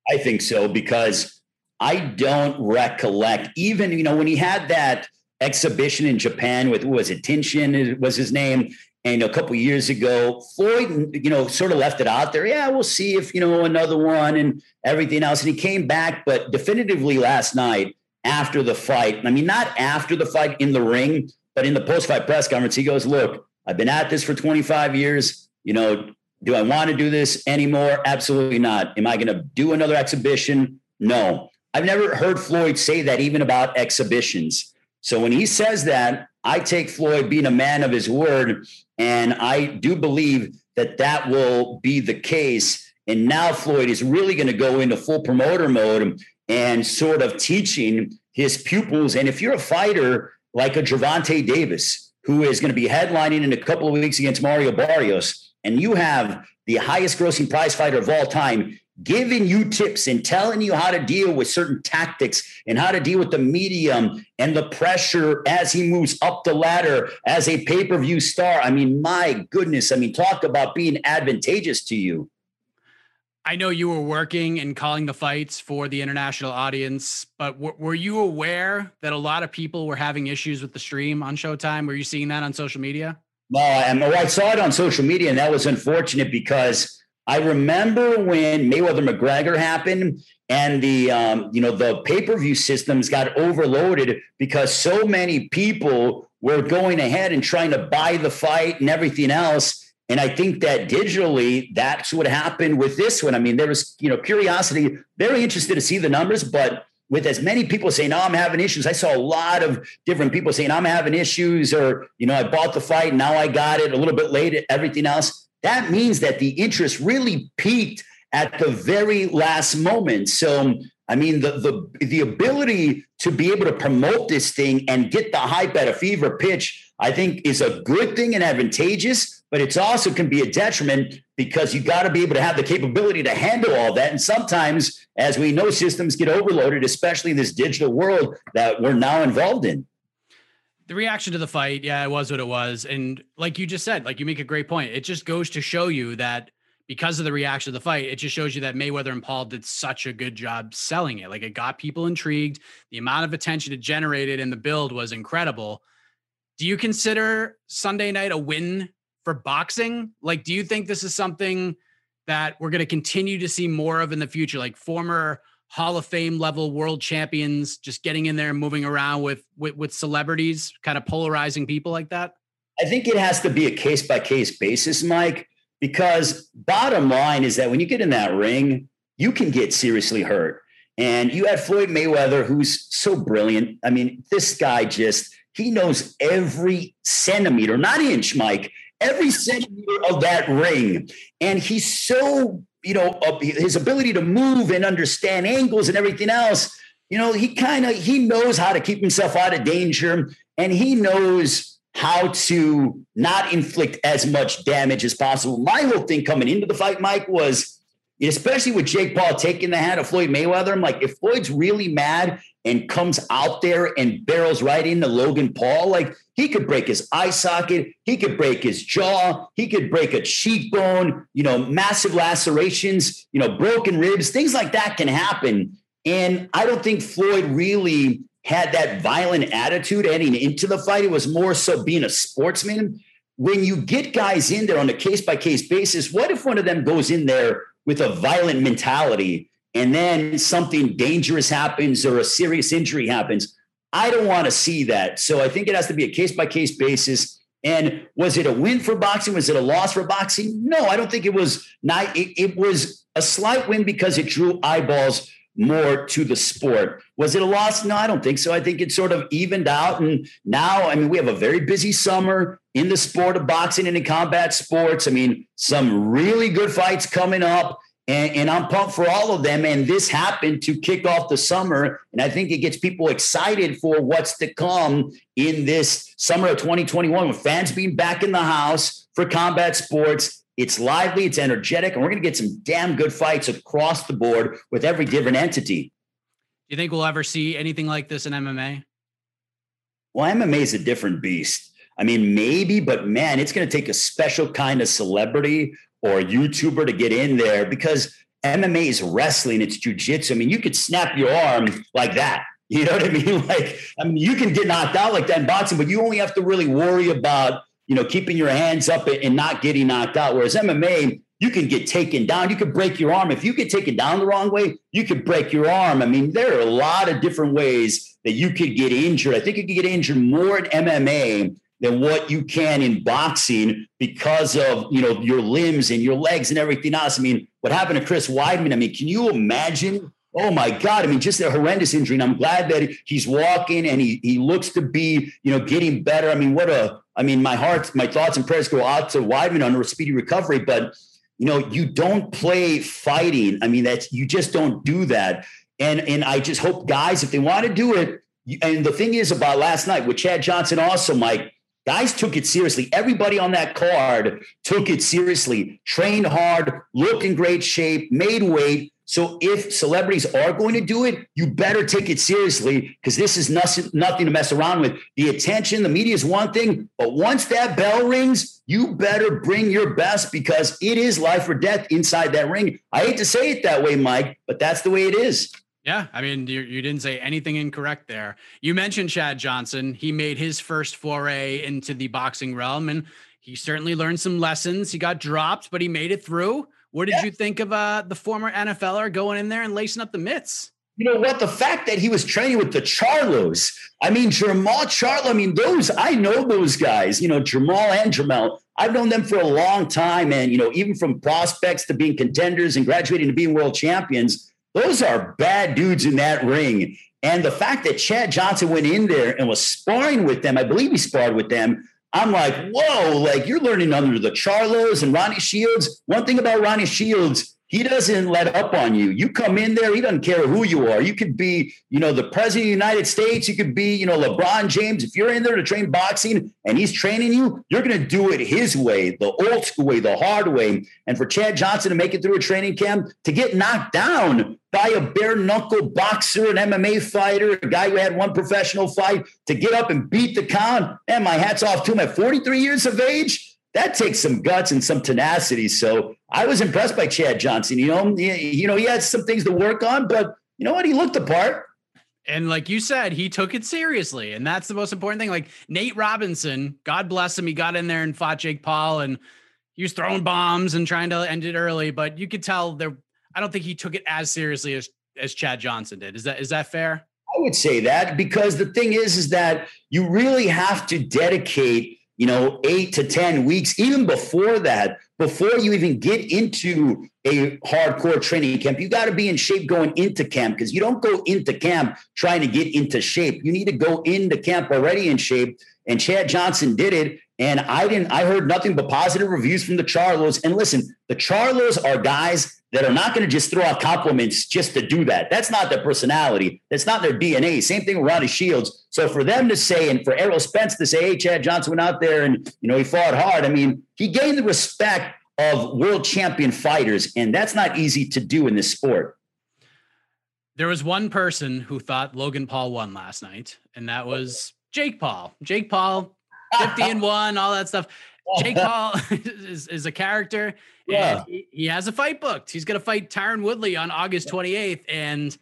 I think so because I don't recollect even, you know, when he had that exhibition in Japan with was it Tenshin was his name and a couple years ago, Floyd, you know, sort of left it out there. Yeah, we'll see if, you know, another one and everything else. And he came back, but definitively last night after the fight, I mean, not after the fight in the ring, but in the post fight press conference, he goes, Look, I've been at this for 25 years. You know, do I want to do this anymore? Absolutely not. Am I going to do another exhibition? No. I've never heard Floyd say that even about exhibitions. So when he says that, I take Floyd being a man of his word, and I do believe that that will be the case. And now Floyd is really going to go into full promoter mode and sort of teaching his pupils. And if you're a fighter like a Gervonta Davis, who is going to be headlining in a couple of weeks against Mario Barrios, and you have the highest grossing prize fighter of all time giving you tips and telling you how to deal with certain tactics and how to deal with the medium and the pressure as he moves up the ladder as a pay per view star. I mean, my goodness. I mean, talk about being advantageous to you. I know you were working and calling the fights for the international audience, but w- were you aware that a lot of people were having issues with the stream on Showtime? Were you seeing that on social media? No, I, I saw it on social media, and that was unfortunate because I remember when Mayweather McGregor happened, and the um, you know the pay per view systems got overloaded because so many people were going ahead and trying to buy the fight and everything else and I think that digitally, that's what happened with this one. I mean, there was, you know, curiosity, very interested to see the numbers, but with as many people saying, "Oh, I'm having issues," I saw a lot of different people saying, "I'm having issues," or you know, I bought the fight, now I got it a little bit late. Everything else. That means that the interest really peaked at the very last moment. So, I mean, the the the ability to be able to promote this thing and get the hype at a fever pitch, I think, is a good thing and advantageous but it's also can be a detriment because you got to be able to have the capability to handle all that. And sometimes, as we know, systems get overloaded, especially in this digital world that we're now involved in. The reaction to the fight, yeah, it was what it was. And like you just said, like you make a great point. It just goes to show you that because of the reaction to the fight, it just shows you that Mayweather and Paul did such a good job selling it. Like it got people intrigued. The amount of attention it generated in the build was incredible. Do you consider Sunday night a win for boxing? Like, do you think this is something that we're going to continue to see more of in the future? Like former Hall of Fame level world champions just getting in there and moving around with, with, with celebrities, kind of polarizing people like that? I think it has to be a case by case basis, Mike, because bottom line is that when you get in that ring, you can get seriously hurt. And you had Floyd Mayweather, who's so brilliant. I mean, this guy just, he knows every centimeter, not inch, Mike, every centimeter of that ring. And he's so, you know, his ability to move and understand angles and everything else, you know, he kind of he knows how to keep himself out of danger and he knows how to not inflict as much damage as possible. My whole thing coming into the fight, Mike, was especially with Jake Paul taking the hand of Floyd Mayweather. I'm like, if Floyd's really mad and comes out there and barrels right into Logan Paul, like he could break his eye socket, he could break his jaw, he could break a cheekbone, you know, massive lacerations, you know, broken ribs, things like that can happen. And I don't think Floyd really had that violent attitude heading into the fight. It was more so being a sportsman. When you get guys in there on a case by case basis, what if one of them goes in there with a violent mentality and then something dangerous happens or a serious injury happens. I don't want to see that. So I think it has to be a case by case basis. And was it a win for boxing? Was it a loss for boxing? No, I don't think it was not. It, it was a slight win because it drew eyeballs more to the sport. Was it a loss? No, I don't think so. I think it sort of evened out. And now, I mean, we have a very busy summer in the sport of boxing and in combat sports. I mean, some really good fights coming up. And, and, I'm pumped for all of them. And this happened to kick off the summer. And I think it gets people excited for what's to come in this summer of 2021 with fans being back in the house for combat sports. It's lively, it's energetic, and we're going to get some damn good fights across the board with every different entity. Do you think we'll ever see anything like this in MMA? Well, MMA is a different beast. I mean, maybe, but man, it's going to take a special kind of celebrity or YouTuber to get in there because MMA is wrestling, it's jujitsu. I mean, you could snap your arm like that. You know what I mean? Like, I mean, you can get knocked out like that in boxing, but you only have to really worry about, you know, keeping your hands up and not getting knocked out. Whereas MMA, you can get taken down. You could break your arm. If you get taken down the wrong way, you could break your arm. I mean, there are a lot of different ways that you could get injured. I think you could get injured more in MMA than what you can in boxing because of you know your limbs and your legs and everything else. I mean, what happened to Chris Weidman? I mean, can you imagine? Oh my God! I mean, just a horrendous injury. And I'm glad that he's walking and he he looks to be you know getting better. I mean, what a I mean, my heart, my thoughts and prayers go out to Weidman on a speedy recovery. But you know, you don't play fighting. I mean, that's you just don't do that. And and I just hope guys, if they want to do it, and the thing is about last night with Chad Johnson, also, Mike Guys took it seriously. Everybody on that card took it seriously, trained hard, looked in great shape, made weight. So if celebrities are going to do it, you better take it seriously because this is nothing, nothing to mess around with. The attention, the media is one thing, but once that bell rings, you better bring your best because it is life or death inside that ring. I hate to say it that way, Mike, but that's the way it is. Yeah, I mean, you, you didn't say anything incorrect there. You mentioned Chad Johnson. He made his first foray into the boxing realm, and he certainly learned some lessons. He got dropped, but he made it through. What did yeah. you think of uh, the former NFLer going in there and lacing up the mitts? You know what? The fact that he was training with the Charlos. I mean, Jermall Charlo. I mean, those I know those guys. You know, Jermall and Jermell. I've known them for a long time, and you know, even from prospects to being contenders and graduating to being world champions those are bad dudes in that ring. And the fact that Chad Johnson went in there and was sparring with them, I believe he sparred with them. I'm like, whoa, like you're learning under the Charlos and Ronnie Shields. One thing about Ronnie Shields, he doesn't let up on you. You come in there, he doesn't care who you are. You could be, you know, the president of the United States. You could be, you know, LeBron James. If you're in there to train boxing and he's training you, you're going to do it his way, the old school way, the hard way. And for Chad Johnson to make it through a training camp, to get knocked down by a bare knuckle boxer, an MMA fighter, a guy who had one professional fight, to get up and beat the count, and my hat's off to him at 43 years of age that takes some guts and some tenacity. So I was impressed by Chad Johnson. You know, he, you know, he had some things to work on, but you know what? He looked the part. And like you said, he took it seriously. And that's the most important thing. Like Nate Robinson, God bless him, he got in there and fought Jake Paul and he was throwing bombs and trying to end it early, but you could tell there I don't think he took it as seriously as as Chad Johnson did. Is that is that fair? I would say that because the thing is is that you really have to dedicate you know, eight to 10 weeks, even before that, before you even get into a hardcore training camp, you got to be in shape going into camp because you don't go into camp trying to get into shape. You need to go into camp already in shape. And Chad Johnson did it. And I didn't, I heard nothing but positive reviews from the Charlos. And listen, the Charlos are guys that are not going to just throw out compliments just to do that. That's not their personality. That's not their DNA. Same thing with Ronnie Shields. So for them to say, and for Errol Spence to say, hey, Chad Johnson went out there and, you know, he fought hard. I mean, he gained the respect of world champion fighters. And that's not easy to do in this sport. There was one person who thought Logan Paul won last night, and that was Jake Paul. Jake Paul, 50 and one, all that stuff. Jake Paul is, is a character. Yeah. He, he, has a fight booked. He's going to fight Tyron Woodley on August 28th. And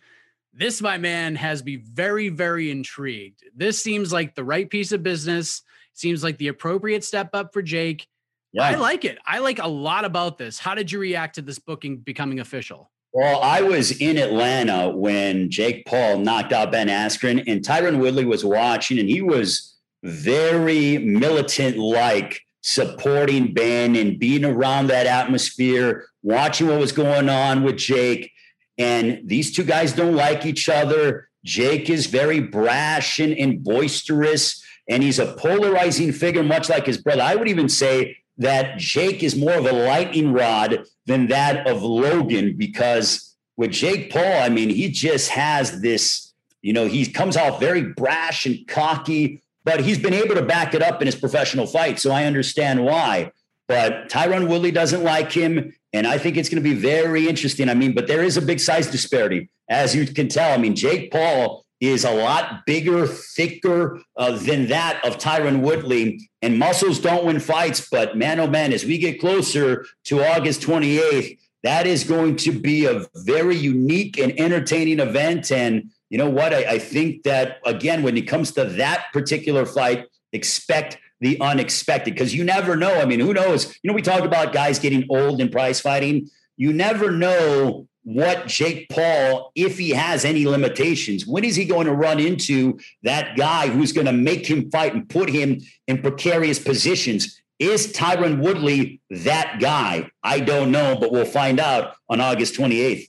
this, my man, has me very, very intrigued. This seems like the right piece of business. Seems like the appropriate step up for Jake. Yeah. I like it. I like a lot about this. How did you react to this booking becoming official? Well, I was in Atlanta when Jake Paul knocked out Ben Askren, and Tyron Woodley was watching, and he was very militant like supporting Ben and being around that atmosphere, watching what was going on with Jake. And these two guys don't like each other. Jake is very brash and, and boisterous, and he's a polarizing figure, much like his brother. I would even say that Jake is more of a lightning rod than that of Logan, because with Jake Paul, I mean, he just has this, you know, he comes off very brash and cocky, but he's been able to back it up in his professional fight. So I understand why. But Tyron Woodley doesn't like him. And I think it's going to be very interesting. I mean, but there is a big size disparity, as you can tell. I mean, Jake Paul is a lot bigger, thicker uh, than that of Tyron Woodley. And muscles don't win fights. But man, oh man, as we get closer to August 28th, that is going to be a very unique and entertaining event. And you know what? I, I think that again, when it comes to that particular fight, expect the unexpected because you never know. I mean, who knows? You know, we talk about guys getting old in prize fighting. You never know what Jake Paul, if he has any limitations, when is he going to run into that guy who's going to make him fight and put him in precarious positions? Is Tyron Woodley that guy? I don't know, but we'll find out on August 28th.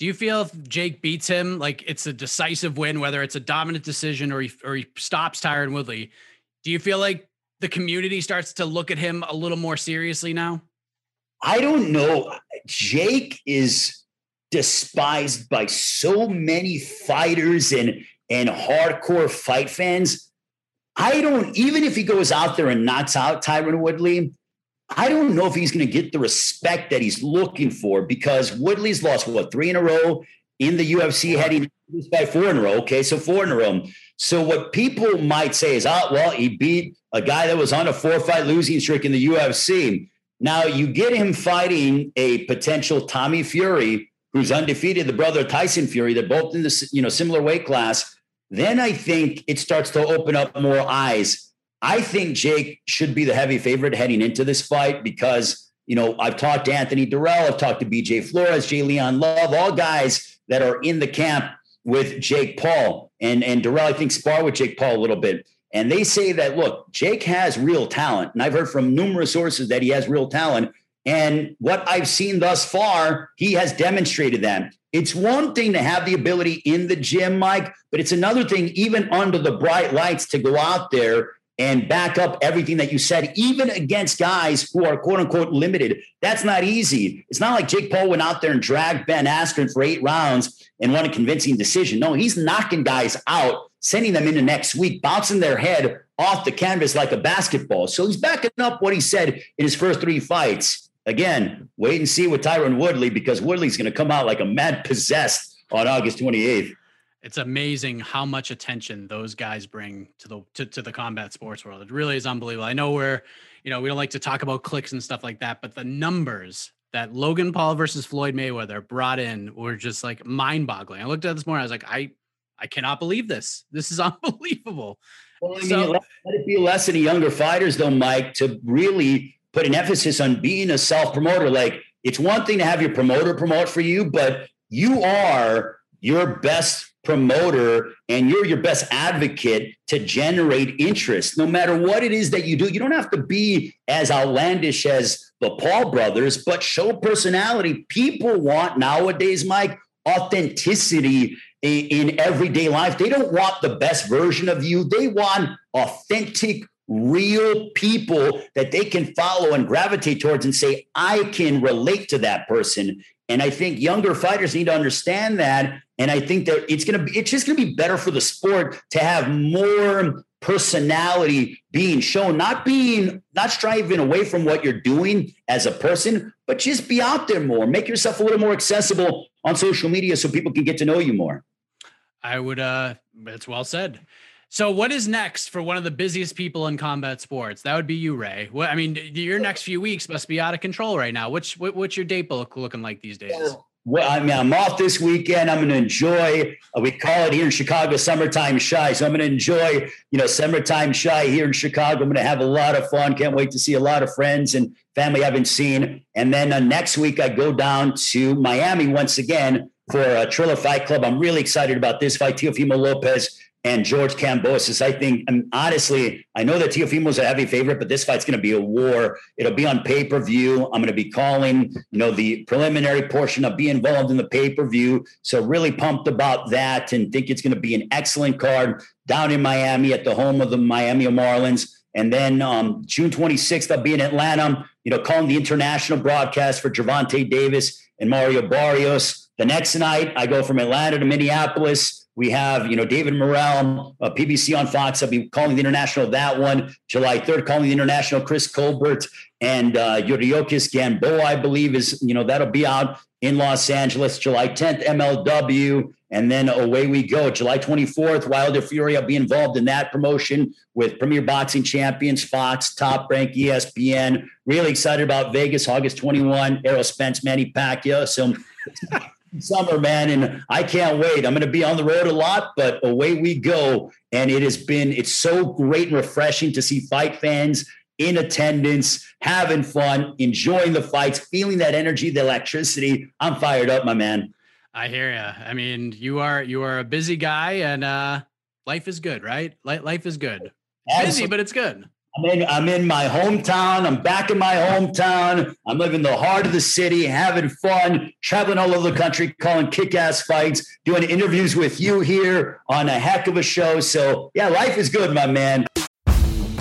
Do you feel if Jake beats him, like it's a decisive win, whether it's a dominant decision or he, or he stops Tyron Woodley? Do you feel like the community starts to look at him a little more seriously now? I don't know. Jake is despised by so many fighters and and hardcore fight fans. I don't even if he goes out there and knocks out Tyron Woodley, I don't know if he's going to get the respect that he's looking for because Woodley's lost what three in a row in the UFC, heading by four in a row. Okay, so four in a row. So what people might say is, oh, well, he beat a guy that was on a four-fight losing streak in the UFC. Now you get him fighting a potential Tommy Fury, who's undefeated, the brother Tyson Fury. They're both in the you know similar weight class. Then I think it starts to open up more eyes I think Jake should be the heavy favorite heading into this fight because, you know, I've talked to Anthony Dirrell, I've talked to BJ Flores, J'Leon Love, all guys that are in the camp with Jake Paul. And, and Dirrell, I think, spar with Jake Paul a little bit. And they say that, look, Jake has real talent. And I've heard from numerous sources that he has real talent. And what I've seen thus far, he has demonstrated that. It's one thing to have the ability in the gym, Mike, but it's another thing, even under the bright lights, to go out there and back up everything that you said, even against guys who are quote unquote limited. That's not easy. It's not like Jake Paul went out there and dragged Ben Askren for eight rounds and won a convincing decision. No, he's knocking guys out, sending them into next week, bouncing their head off the canvas like a basketball. So he's backing up what he said in his first three fights. Again, wait and see with Tyron Woodley because Woodley's going to come out like a mad possessed on August 28th it's amazing how much attention those guys bring to the to, to the combat sports world. It really is unbelievable. I know we're, you know, we don't like to talk about clicks and stuff like that, but the numbers that Logan Paul versus Floyd Mayweather brought in were just like mind-boggling. I looked at this morning, I was like, I I cannot believe this. This is unbelievable. Well, I mean, so, let, let it be a lesson to younger fighters, though, Mike, to really put an emphasis on being a self-promoter. Like it's one thing to have your promoter promote for you, but you are your best promoter and you're your best advocate to generate interest. No matter what it is that you do you don't have to be as outlandish as the paul brothers but show personality. People want nowadays mike authenticity in, everyday life. They don't want the best version of you. They want authentic real people that they can follow and gravitate towards and say i can relate to that person and I think younger fighters need to understand that. And I think that it's gonna be it's just gonna be better for the sport to have more personality being shown, not being not striving away from what you're doing as a person, but just be out there more. Make yourself a little more accessible on social media so people can get to know you more. I would uh that's well said. So, what is next for one of the busiest people in combat sports? That would be you, Ray. What I mean, your next few weeks must be out of control right now. What's what, what's your date book looking like these days? Well, I mean, I'm off this weekend. I'm going to enjoy. Uh, we call it here in Chicago summertime Chi. So I'm going to enjoy, you know, summertime Chi here in Chicago. I'm going to have a lot of fun. Can't wait to see a lot of friends and family I haven't seen. And then uh, next week I go down to Miami once again for a Triller Fight Club. I'm really excited about this fight. Teofimo Lopez and George Kambosos. I think, and honestly, I know that Teofimo's a heavy favorite, but this fight's going to be a war. It'll be on pay per view. I'm going to be calling, you know, the preliminary portion. of being involved in the pay per view. So really pumped about that, and think it's going to be an excellent card down in Miami at the home of the Miami Marlins. And then um, June 26th, I'll be in Atlanta, you know, calling the international broadcast for Gervonta Davis and Mario Barrios. The next night, I go from Atlanta to Minneapolis we have, you know, David Morrell, uh, PBC on Fox. I'll be calling the international that one. July 3rd, calling the international Chris Colbert and uh, Yuriorkis Gamboa, I believe, is, you know, that'll be out in Los Angeles. July 10th, MLW. And then away we go. July 24th, Wilder Fury. I'll be involved in that promotion with Premier Boxing Champions, Fox, Top Rank, ESPN. Really excited about Vegas, August 21, Errol Spence, Manny Pacquiao. So summer, man, and I can't wait. I'm going to be on the road a lot, but away we go. And it has been, it's so great and refreshing to see fight fans in attendance, having fun, enjoying the fights, feeling that energy, the electricity. I'm fired up, my man. I hear you. I mean, you are you are a busy guy, and uh, life is good, right? Life is good. Absolutely. Busy, but it's good. I'm in, I'm in my hometown. I'm back in my hometown. I'm living the heart of the city, having fun, traveling all over the country, calling kick ass fights, doing interviews with you here on a heck of a show. So, yeah, life is good, my man.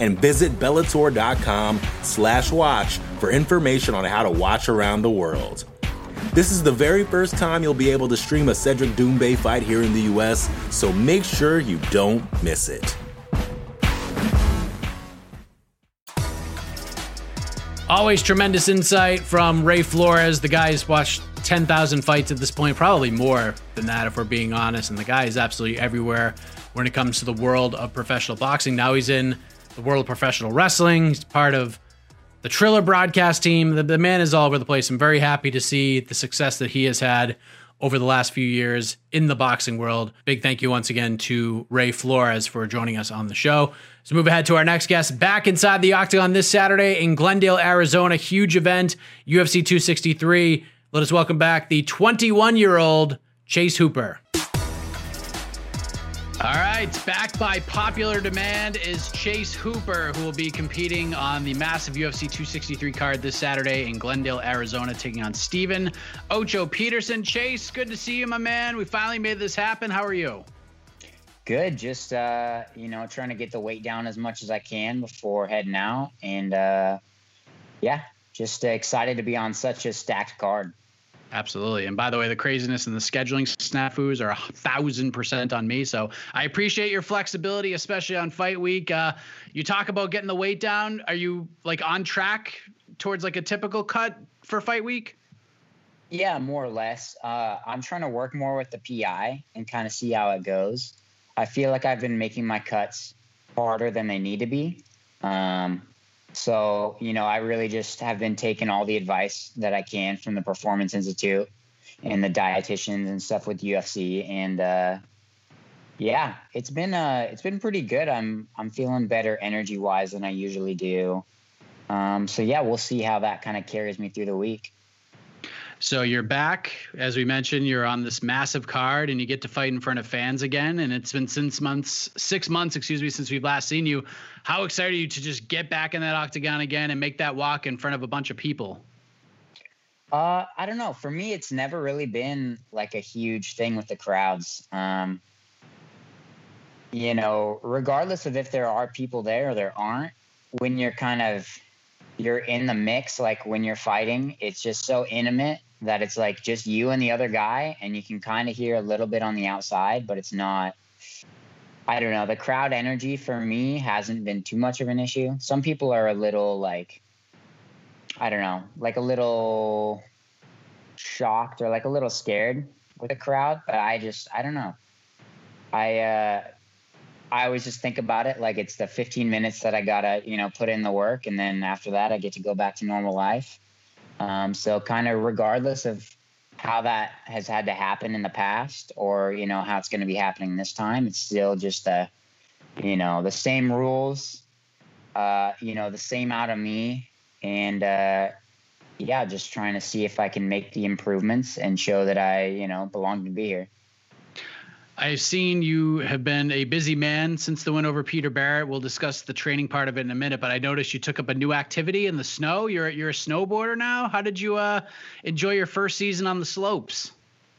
And visit Bellator.com slash watch for information on how to watch around the world. This is the very first time you'll be able to stream a Cedric Doumbé fight here in the US, so make sure you don't miss it. Always tremendous insight from Ray Flores. The guy's watched 10,000 fights at this point, probably more than that if we're being honest. And the guy is absolutely everywhere when it comes to the world of professional boxing. Now he's in the world of professional wrestling. He's part of the Triller broadcast team. The, the man is all over the place. I'm very happy to see the success that he has had over the last few years in the boxing world. Big thank you once again to Ray Flores for joining us on the show. Let's move ahead to our next guest. Back inside the Octagon this Saturday in Glendale, Arizona. Huge event, UFC 263. Let us welcome back the 21 year old Chase Hooper. All right, back by popular demand is Chase Hooper, who will be competing on the massive UFC 263 card this Saturday in Glendale, Arizona, taking on Steven Ocho Peterson. Chase, good to see you, my man. We finally made this happen. How are you? Good. Just uh, you know, trying to get the weight down as much as I can before heading out, and uh, yeah, just uh, excited to be on such a stacked card. Absolutely. And by the way, the craziness and the scheduling snafus are a thousand percent on me. So I appreciate your flexibility, especially on fight week. Uh, you talk about getting the weight down. Are you like on track towards like a typical cut for fight week? Yeah, more or less. Uh, I'm trying to work more with the PI and kind of see how it goes. I feel like I've been making my cuts harder than they need to be. Um, so, you know, I really just have been taking all the advice that I can from the Performance Institute and the dietitians and stuff with UFC. And uh, yeah, it's been uh, it's been pretty good. I'm I'm feeling better energy wise than I usually do. Um, so yeah, we'll see how that kind of carries me through the week. So you're back, as we mentioned, you're on this massive card and you get to fight in front of fans again. And it's been since months, six months, excuse me, since we've last seen you. How excited are you to just get back in that octagon again and make that walk in front of a bunch of people? Uh, I don't know. For me, it's never really been like a huge thing with the crowds. Um, you know, regardless of if there are people there or there aren't, when you're kind of you're in the mix, like when you're fighting, it's just so intimate that it's like just you and the other guy, and you can kind of hear a little bit on the outside, but it's not. I don't know. The crowd energy for me hasn't been too much of an issue. Some people are a little like, I don't know, like a little shocked or like a little scared with the crowd, but I just, I don't know. I, uh, I always just think about it like it's the 15 minutes that I gotta, you know, put in the work, and then after that, I get to go back to normal life. Um, so kind of regardless of how that has had to happen in the past or, you know, how it's going to be happening this time, it's still just the you know, the same rules, uh, you know, the same out of me. And, uh, yeah, just trying to see if I can make the improvements and show that I, you know, belong to be here. I've seen you have been a busy man since the win over Peter Barrett. We'll discuss the training part of it in a minute, but I noticed you took up a new activity in the snow. You're you're a snowboarder now. How did you uh, enjoy your first season on the slopes?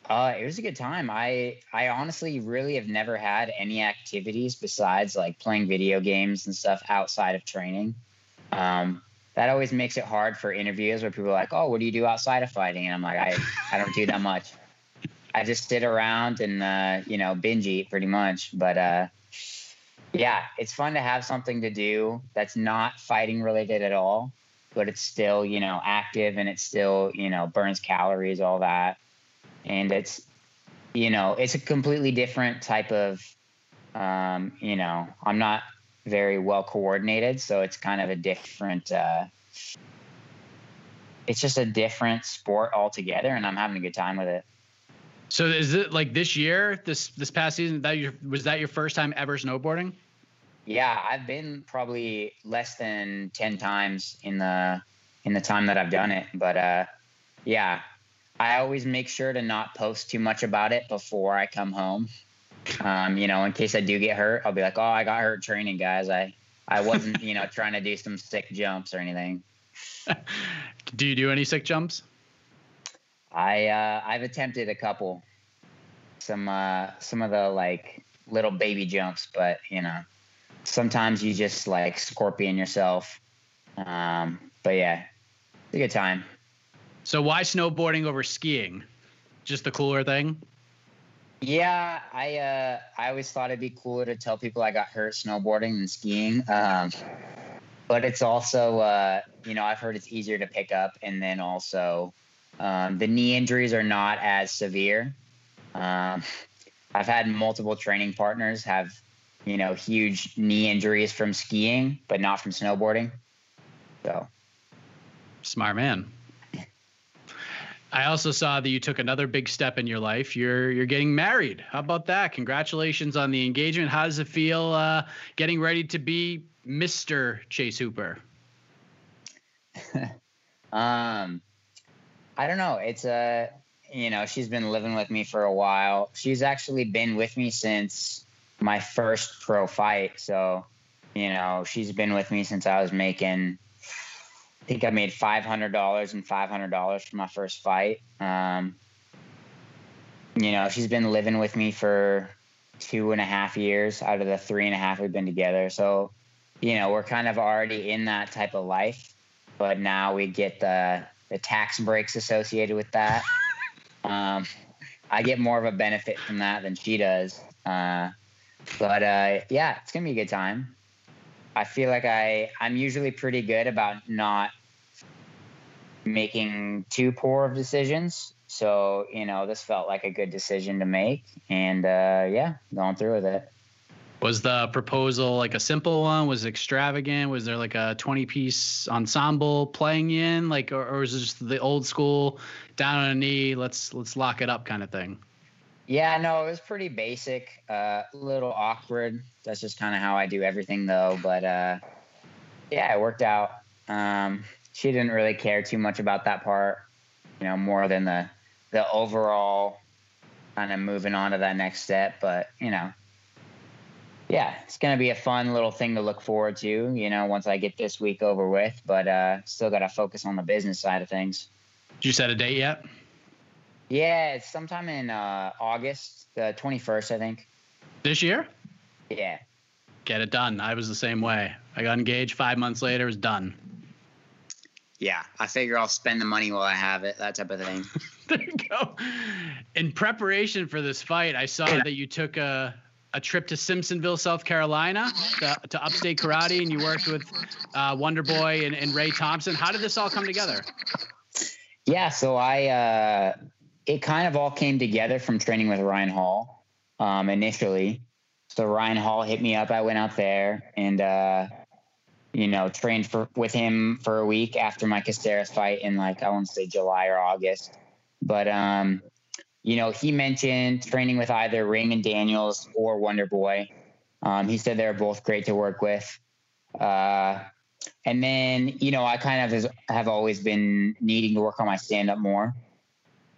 Uh, it was a good time. I I honestly really have never had any activities besides like playing video games and stuff outside of training. Um, that always makes it hard for interviews where people are like, "Oh, what do you do outside of fighting?" And I'm like, "I I don't do that much." I just sit around and uh, you know binge eat pretty much. But uh, yeah, it's fun to have something to do that's not fighting related at all, but it's still you know active and it still you know burns calories, all that, and it's you know it's a completely different type of um, you know I'm not very well coordinated, so it's kind of a different. Uh, it's just a different sport altogether, and I'm having a good time with it. So is it like this year, this this past season, that your was that your first time ever snowboarding? Yeah, I've been probably less than ten times in the in the time that I've done it. But uh yeah. I always make sure to not post too much about it before I come home. Um, you know, in case I do get hurt, I'll be like, oh, I got hurt training, guys. I I wasn't, you know, trying to do some sick jumps or anything. do you do any sick jumps? I uh, I've attempted a couple, some uh, some of the like little baby jumps, but you know, sometimes you just like scorpion yourself. Um, but yeah, it's a good time. So why snowboarding over skiing? Just the cooler thing? Yeah, I uh, I always thought it'd be cooler to tell people I got hurt snowboarding than skiing. Um, but it's also uh, you know I've heard it's easier to pick up, and then also um, the knee injuries are not as severe. Um, I've had multiple training partners have you know huge knee injuries from skiing, but not from snowboarding. So smart man. I also saw that you took another big step in your life. You're you're getting married. How about that? Congratulations on the engagement. How does it feel uh, getting ready to be Mr. Chase Hooper? um, I don't know. It's a uh, you know she's been living with me for a while. She's actually been with me since my first pro fight. So you know she's been with me since I was making I think I made five hundred dollars and five hundred dollars for my first fight. Um, you know, she's been living with me for two and a half years out of the three and a half we've been together. So, you know, we're kind of already in that type of life, but now we get the the tax breaks associated with that. um, I get more of a benefit from that than she does. Uh, but uh, yeah, it's gonna be a good time. I feel like I I'm usually pretty good about not making too poor of decisions. So, you know, this felt like a good decision to make. And uh, yeah, going through with it. Was the proposal like a simple one? Was it extravagant? Was there like a 20 piece ensemble playing in? Like, or, or was it just the old school down on a knee, let's let's lock it up kind of thing? Yeah, no, it was pretty basic, uh, a little awkward. That's just kind of how I do everything though. But uh, yeah, it worked out. Um, she didn't really care too much about that part, you know, more than the the overall kind of moving on to that next step. But you know, yeah, it's gonna be a fun little thing to look forward to. You know, once I get this week over with, but uh, still got to focus on the business side of things. Did you set a date yet? Yeah, it's sometime in uh, August, the twenty first, I think. This year? Yeah. Get it done. I was the same way. I got engaged five months later. It was done yeah, I figure I'll spend the money while I have it, that type of thing. there you go. In preparation for this fight, I saw that you took a a trip to Simpsonville, South Carolina, to, to Upstate Karate, and you worked with uh, Wonder Boy and, and, Ray Thompson. How did this all come together? Yeah, so I uh, it kind of all came together from training with Ryan Hall um, initially. So Ryan Hall hit me up. I went out there and uh, you know, trained for with him for a week after my Caceres fight in like I want to say July or August. But um, you know, he mentioned training with either Raymond Daniels or Wonder Boy. Um, he said they're both great to work with. Uh, and then, you know, I kind of have always been needing to work on my stand up more.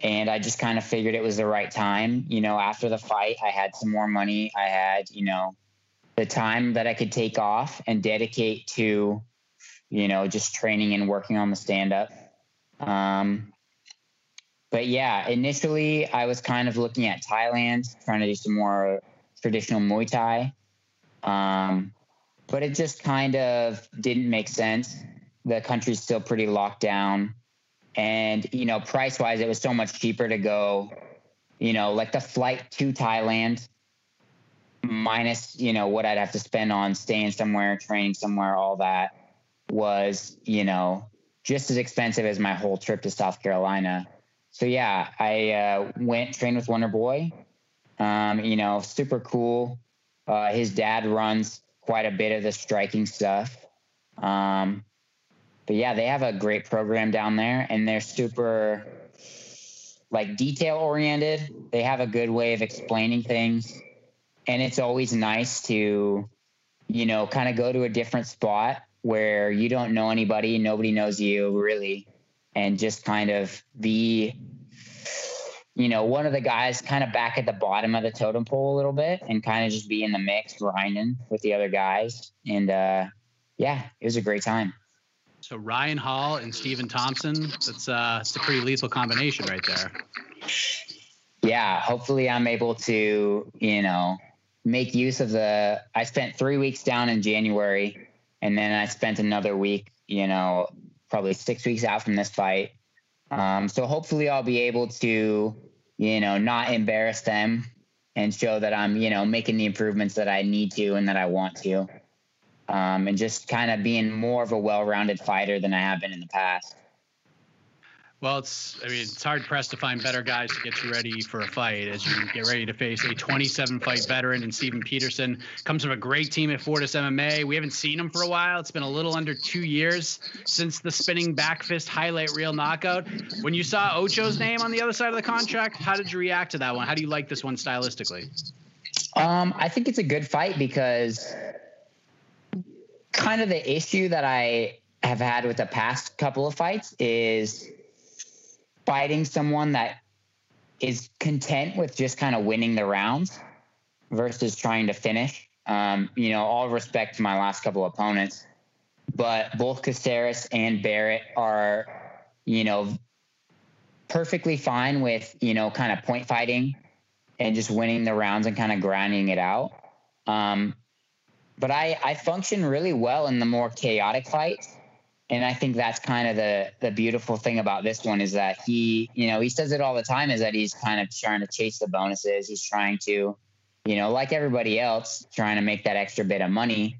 And I just kind of figured it was the right time. You know, after the fight, I had some more money. I had, you know, the time that I could take off and dedicate to, you know, just training and working on the stand up. Um, but yeah, initially I was kind of looking at Thailand, trying to do some more traditional Muay Thai. Um, but it just kind of didn't make sense. The country's still pretty locked down. And, you know, price wise, it was so much cheaper to go, you know, like the flight to Thailand minus you know what I'd have to spend on staying somewhere, training somewhere, all that was you know just as expensive as my whole trip to South Carolina. So yeah, I uh, went trained with Wonder Boy. Um, you know, super cool. Uh, his dad runs quite a bit of the striking stuff. Um, but yeah, they have a great program down there, and they're super like detail oriented. They have a good way of explaining things and it's always nice to you know kind of go to a different spot where you don't know anybody nobody knows you really and just kind of be you know, one of the guys kind of back at the bottom of the totem pole a little bit and kind of just be in the mix, grinding with the other guys. And uh, yeah, it was a great time. So Ryan Hall and Stephen Thompson, that's uh, it's a pretty lethal combination right there. Yeah, hopefully I'm able to, you know, make use of the. I spent three weeks down in January, and then I spent another week, you know, probably six weeks out from this fight. Um, so hopefully I'll be able to, you know, not embarrass them and show that I'm, you know, making the improvements that I need to and that I want to. Um, and just kind of being more of a well-rounded fighter than I have been in the past. Well, it's I mean it's hard pressed to find better guys to get you ready for a fight as you get ready to face a 27 fight veteran and Steven Peterson comes from a great team at Fortis MMA. We haven't seen him for a while. It's been a little under two years since the spinning back fist highlight reel knockout. When you saw Ocho's name on the other side of the contract, how did you react to that one? How do you like this one stylistically? Um, I think it's a good fight because kind of the issue that I have had with the past couple of fights is fighting someone that is content with just kind of winning the rounds versus trying to finish. Um, you know, all respect to my last couple opponents, but both Caceres and Barrett are, you know, perfectly fine with, you know, kind of point fighting and just winning the rounds and kind of grinding it out. Um, but I, I function really well in the more chaotic fights and I think that's kind of the the beautiful thing about this one is that he, you know, he says it all the time is that he's kind of trying to chase the bonuses. He's trying to, you know, like everybody else, trying to make that extra bit of money.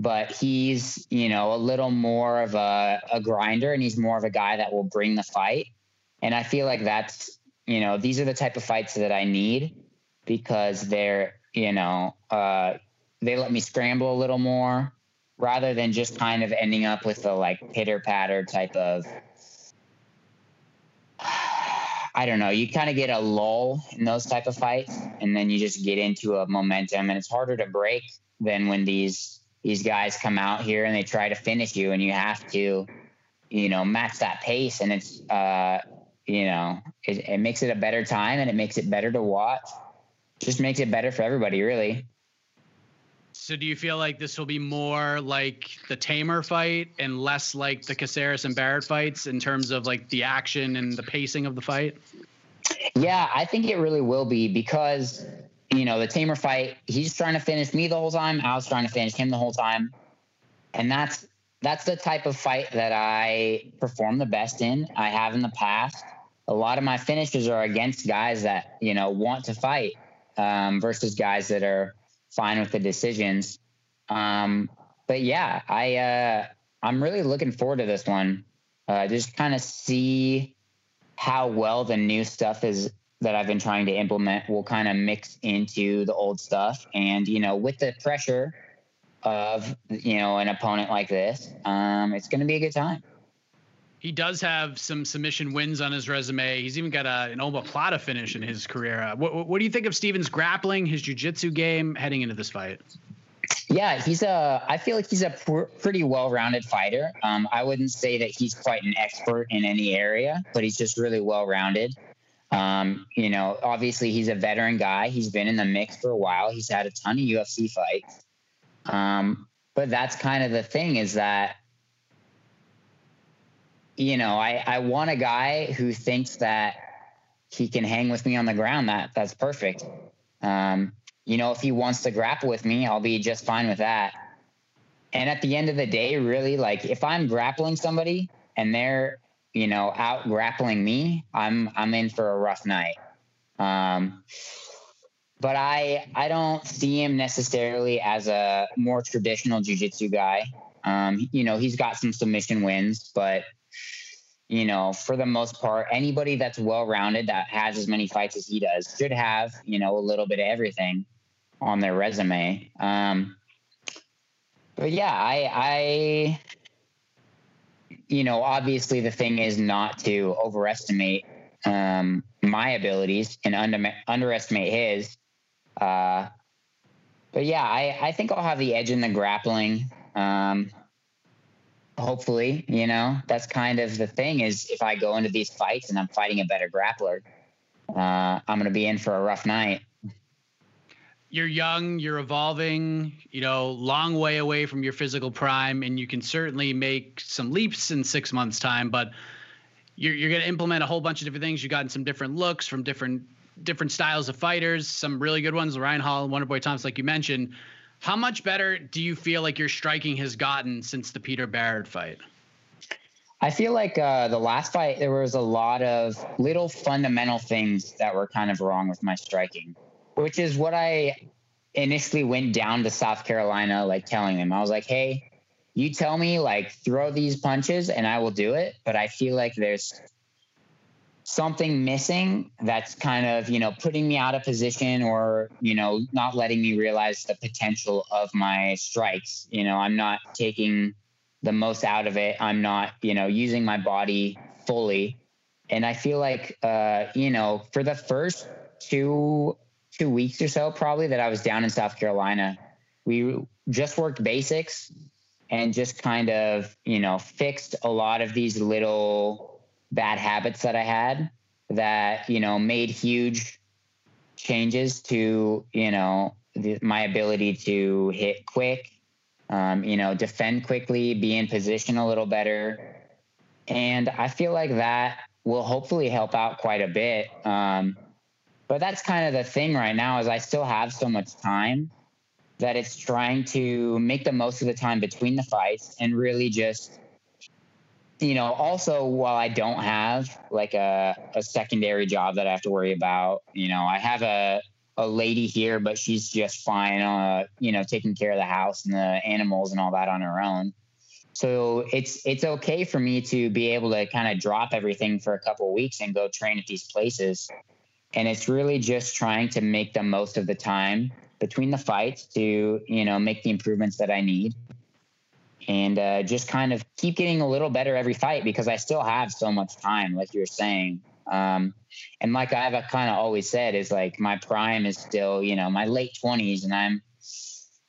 But he's, you know, a little more of a, a grinder and he's more of a guy that will bring the fight. And I feel like that's, you know, these are the type of fights that I need because they're, you know, uh, they let me scramble a little more rather than just kind of ending up with the like pitter patter type of I don't know. You kind of get a lull in those type of fights, and then you just get into a momentum, and it's harder to break than when these these guys come out here and they try to finish you, and you have to, you know, match that pace, and it's uh, you know, it, it makes it a better time, and it makes it better to watch. Just makes it better for everybody, really. So do you feel like this will be more like the Teymur fight and less like the Caceres and Barrett fights in terms of like the action and the pacing of the fight? Yeah, I think it really will be because you know the Teymur fight. He's trying to finish me the whole time. I was trying to finish him the whole time, and that's that's the type of fight that I perform the best in. I have in the past. A lot of my finishes are against guys that you know want to fight um, versus guys that are fine with the decisions. Um, but yeah, I uh, I'm really looking forward to this one. Uh, just kind of see how well the new stuff is that I've been trying to implement will kind of mix into the old stuff, and you know, with the pressure of you know an opponent like this, um, it's going to be a good time. He does have some submission wins on his resume. He's even got a, an omoplata finish in his career. Uh, what, what do you think of Steven's grappling, his jiu-jitsu game heading into this fight? Yeah, he's a. I feel like he's a pr- pretty well-rounded fighter. Um, I wouldn't say that he's quite an expert in any area, but he's just really well-rounded. Um, you know, obviously he's a veteran guy. He's been in the mix for a while. He's had a ton of UFC fights. Um, but that's kind of the thing is that you know, I, I want a guy who thinks that he can hang with me on the ground. That that's perfect. Um, you know, if he wants to grapple with me, I'll be just fine with that. And at the end of the day, really, like if I'm grappling somebody and they're, you know, out grappling me, I'm I'm in for a rough night. Um, but I I don't see him necessarily as a more traditional jujitsu guy. Um, you know, he's got some submission wins, but you know, for the most part, anybody that's well rounded that has as many fights as he does should have, you know, a little bit of everything on their resume. Um, but yeah, I, I, you know, obviously the thing is not to overestimate um, my abilities and under, underestimate his. Uh, but yeah, I, I think I'll have the edge in the grappling. Um, hopefully, you know, that's kind of the thing is if I go into these fights and I'm fighting a better grappler, uh, I'm going to be in for a rough night. You're young, you're evolving, you know, long way away from your physical prime, and you can certainly make some leaps in six months' time. But you're, you're going to implement a whole bunch of different things. You've gotten some different looks from different different styles of fighters, some really good ones, Ryan Hall, and Wonderboy Thompson, like you mentioned. How much better do you feel like your striking has gotten since the Peter Barrett fight? I feel like uh, the last fight, there was a lot of little fundamental things that were kind of wrong with my striking, which is what I initially went down to South Carolina, like telling them. I was like, hey, you tell me, like, throw these punches and I will do it. But I feel like there's something missing that's kind of, you know, putting me out of position or, you know, not letting me realize the potential of my strikes. You know, I'm not taking the most out of it. I'm not, you know, using my body fully. And I feel like, uh, you know, for the first two two weeks or so, probably that I was down in South Carolina, we just worked basics and just kind of, you know, fixed a lot of these little bad habits that I had that, you know, made huge changes to, you know, the, my ability to hit quick, um, you know, defend quickly, be in position a little better. And I feel like that will hopefully help out quite a bit. Um, but that's kind of the thing right now is I still have so much time that it's trying to make the most of the time between the fights and really just you know, also while I don't have like a, a secondary job that I have to worry about, you know, I have a, a lady here, but she's just fine, uh, you know, taking care of the house and the animals and all that on her own. So it's it's okay for me to be able to kind of drop everything for a couple weeks and go train at these places. And it's really just trying to make the most of the time between the fights to, you know, make the improvements that I need and uh, just kind of keep getting a little better every fight because I still have so much time, like you were saying. Um, and like I've kind of always said, is like my prime is still, you know, my late twenties, and I'm,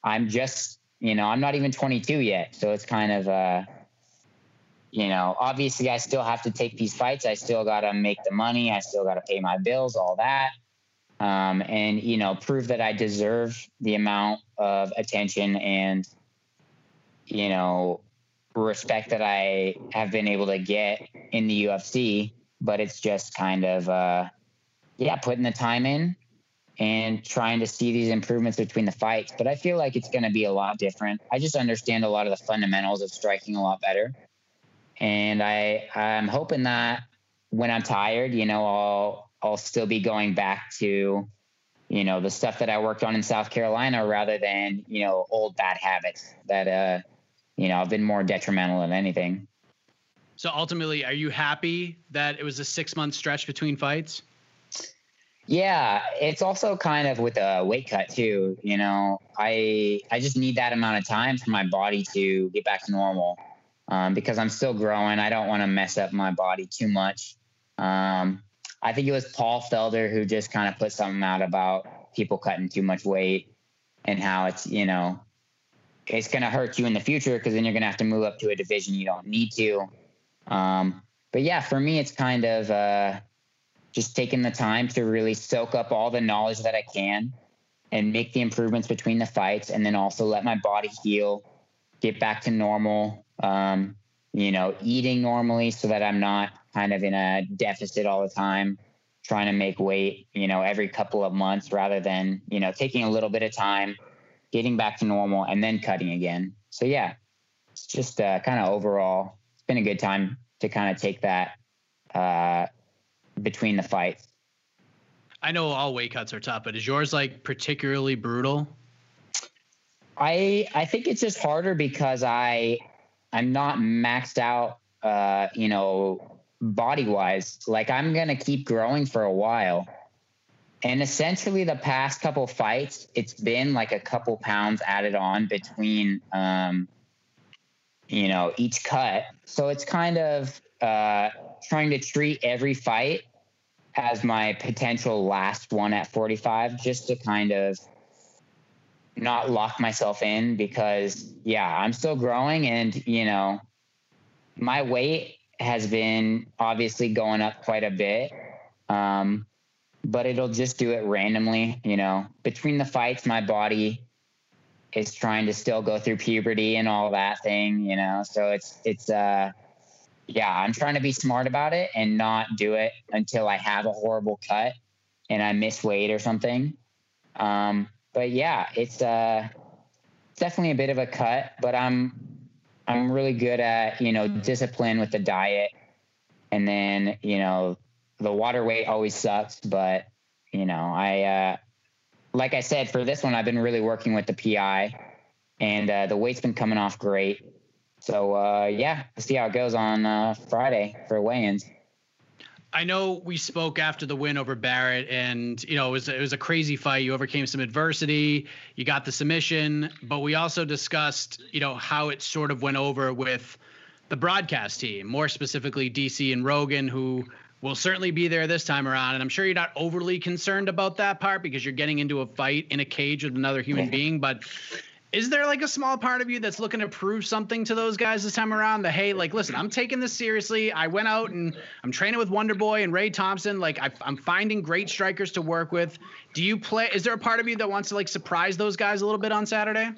I'm just, you know, I'm not even 22 yet, so it's kind of, uh, you know, obviously I still have to take these fights. I still got to make the money. I still got to pay my bills, all that. Um, and you know, prove that I deserve the amount of attention and you know, respect that I have been able to get in the UFC, but it's just kind of, uh, yeah, putting the time in and trying to see these improvements between the fights. But I feel like it's going to be a lot different. I just understand a lot of the fundamentals of striking a lot better. And I, I'm hoping that when I'm tired, you know, I'll, I'll still be going back to, you know, the stuff that I worked on in South Carolina rather than, you know, old bad habits that, uh, you know, I've been more detrimental than anything. So ultimately, are you happy that it was a six month stretch between fights? Yeah, it's also kind of with a weight cut too. You know, I I just need that amount of time for my body to get back to normal um, because I'm still growing. I don't want to mess up my body too much. Um, I think it was Paul Felder who just kind of put something out about people cutting too much weight and how it's you know it's going to hurt you in the future because then you're going to have to move up to a division you don't need to. Um, but yeah, for me, it's kind of uh, just taking the time to really soak up all the knowledge that I can and make the improvements between the fights, and then also let my body heal, get back to normal. Um, you know, eating normally so that I'm not kind of in a deficit all the time, trying to make weight, you know, every couple of months rather than, you know, taking a little bit of time getting back to normal, and then cutting again. So yeah, it's just uh, kind of overall, it's been a good time to kind of take that uh, between the fights. I know all weight cuts are tough, but is yours like particularly brutal? I I think it's just harder because I I'm not maxed out uh, you know, body wise. Like I'm gonna keep growing for a while. And essentially, the past couple fights, it's been like a couple pounds added on between, um, you know, each cut. So it's kind of uh, trying to treat every fight as my potential last one at 45, just to kind of not lock myself in because, yeah, I'm still growing and, you know, my weight has been obviously going up quite a bit. Um, but it'll just do it randomly. You know, between the fights, my body is trying to still go through puberty and all that thing. You know, so it's it's uh yeah, I'm trying to be smart about it and not do it until I have a horrible cut and I miss weight or something. Um, but yeah, it's uh, definitely a bit of a cut, but I'm I'm really good at you know discipline with the diet, and then you know the water weight always sucks, but you know I uh, like I said for this one I've been really working with the PI, and uh, the weight's been coming off great. So uh, yeah, we'll see how it goes on uh, Friday for weigh-ins. I know we spoke after the win over Barrett, and you know it was it was a crazy fight. You overcame some adversity, you got the submission, but we also discussed you know how it sort of went over with the broadcast team, more specifically DC and Rogan, who will certainly be there this time around. And I'm sure you're not overly concerned about that part because you're getting into a fight in a cage with another human being, but is there like a small part of you that's looking to prove something to those guys this time around that hey like listen i'm taking this seriously. I went out and i'm training with wonder boy and ray thompson. Like I, i'm finding great strikers to work with. Do you play is there a part of you that wants to like surprise those guys a little bit on saturday?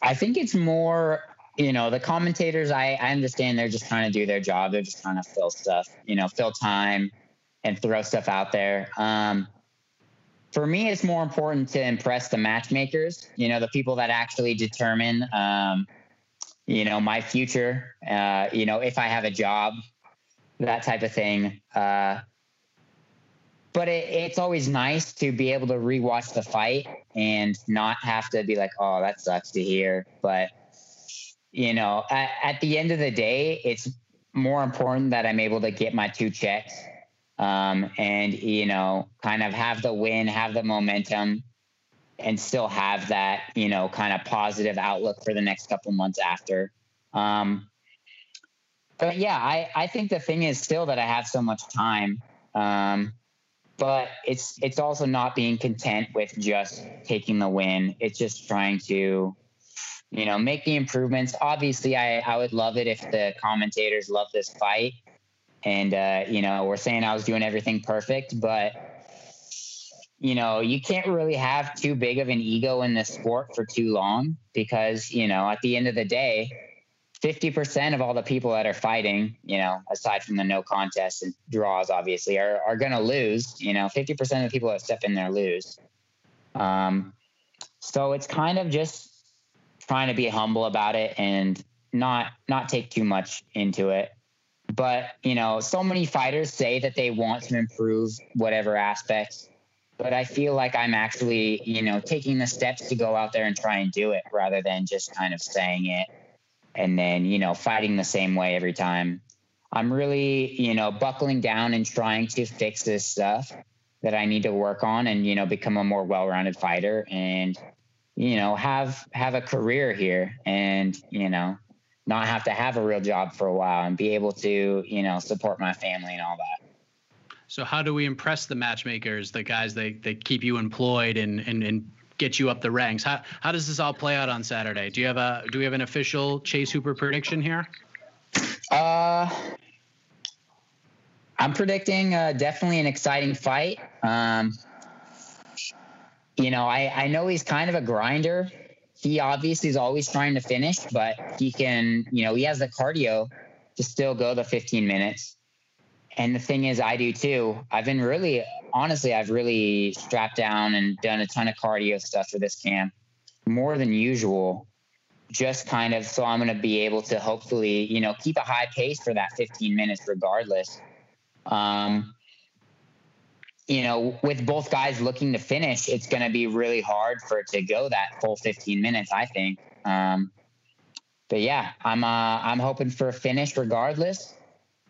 I think it's more you know the commentators i i understand they're just trying to do their job they're just trying to fill stuff you know fill time and throw stuff out there um for me, it's more important to impress the matchmakers, you know, the people that actually determine, um, you know, my future, uh, you know, if I have a job, that type of thing. Uh, but it, it's always nice to be able to rewatch the fight and not have to be like, oh, that sucks to hear. But, you know, at, at the end of the day, it's more important that I'm able to get my two checks um, and you know kind of have the win have the momentum and still have that you know kind of positive outlook for the next couple months after. Um, but yeah I, I think the thing is still that i have so much time um, but it's it's also not being content with just taking the win. It's just trying to you know make the improvements obviously i i would love it if the commentators love this fight and uh, you know we're saying I was doing everything perfect, but you know you can't really have too big of an ego in this sport for too long because you know at the end of the day. 50% of all the people that are fighting, you know, aside from the no contest and draws, obviously, are, are going to lose. You know, 50% of the people that step in there lose. Um, so it's kind of just trying to be humble about it and not not take too much into it but, you know, so many fighters say that they want to improve whatever aspects. But I feel like I'm actually, you know, taking the steps to go out there and try and do it rather than just kind of saying it and then, you know, fighting the same way every time. I'm really, you know, buckling down and trying to fix this stuff that I need to work on and, you know, become a more well-rounded fighter and, you know, have have a career here and, you know, not have to have a real job for a while and be able to, you know, support my family and all that. So how do we impress the matchmakers, the guys they they keep you employed and and and get you up the ranks? How how does this all play out on Saturday? Do you have a do we have an official Chase Hooper prediction here? Uh I'm predicting uh, definitely an exciting fight. Um, you know, I, I know he's kind of a grinder he obviously is always trying to finish, but he can, you know, he has the cardio to still go the 15 minutes. And the thing is, I do too. I've been really, honestly, I've really strapped down and done a ton of cardio stuff for this camp, more than usual. Just kind of so I'm going to be able to hopefully, you know, keep a high pace for that 15 minutes regardless. Um, you know, with both guys looking to finish, it's going to be really hard for it to go that full 15 minutes, I think. Um, but yeah, I'm uh, I'm hoping for a finish regardless.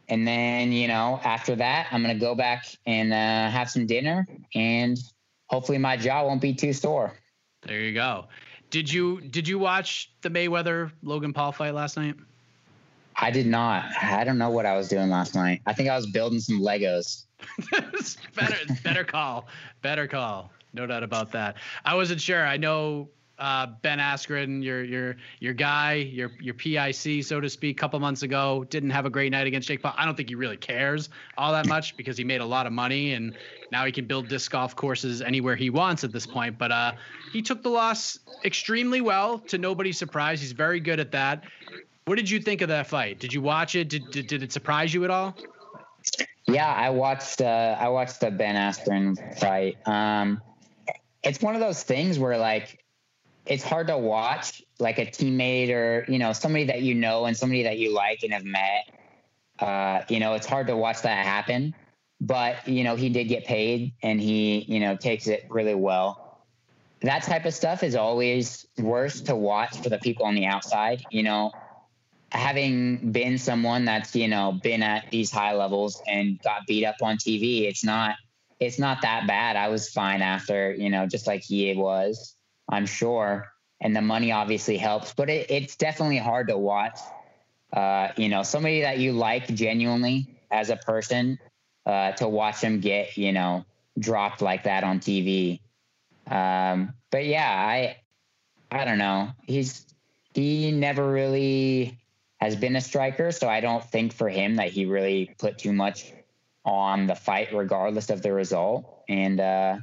And then, you know, after that, I'm going to go back and uh, have some dinner and hopefully my jaw won't be too sore. There you go. Did you did you watch the Mayweather Logan Paul fight last night? I did not. I don't know what I was doing last night. I think I was building some Legos. better better call. Better call. No doubt about that. I wasn't sure. I know uh, Ben Askren, your your your guy, your your PIC, so to speak, a couple months ago, didn't have a great night against Jake Paul. I don't think he really cares all that much because he made a lot of money and now he can build disc golf courses anywhere he wants at this point. But uh, he took the loss extremely well, to nobody's surprise. He's very good at that. What did you think of that fight? Did you watch it? Did did, did it surprise you at all? Yeah, I watched. Uh, I watched the Ben Askren fight. Um, it's one of those things where like it's hard to watch like a teammate or you know somebody that you know and somebody that you like and have met uh, you know it's hard to watch that happen but you know he did get paid and he you know takes it really well that type of stuff is always worse to watch for the people on the outside you know having been someone that's you know been at these high levels and got beat up on tv it's not it's not that bad i was fine after you know just like he was I'm sure. And the money obviously helps, but it, it's definitely hard to watch. Uh, you know, somebody that you like genuinely as a person, uh, to watch him get, you know, dropped like that on TV. Um, but yeah, I, I don't know. He's, he never really has been a striker. So I don't think for him that he really put too much on the fight, regardless of the result. And, uh,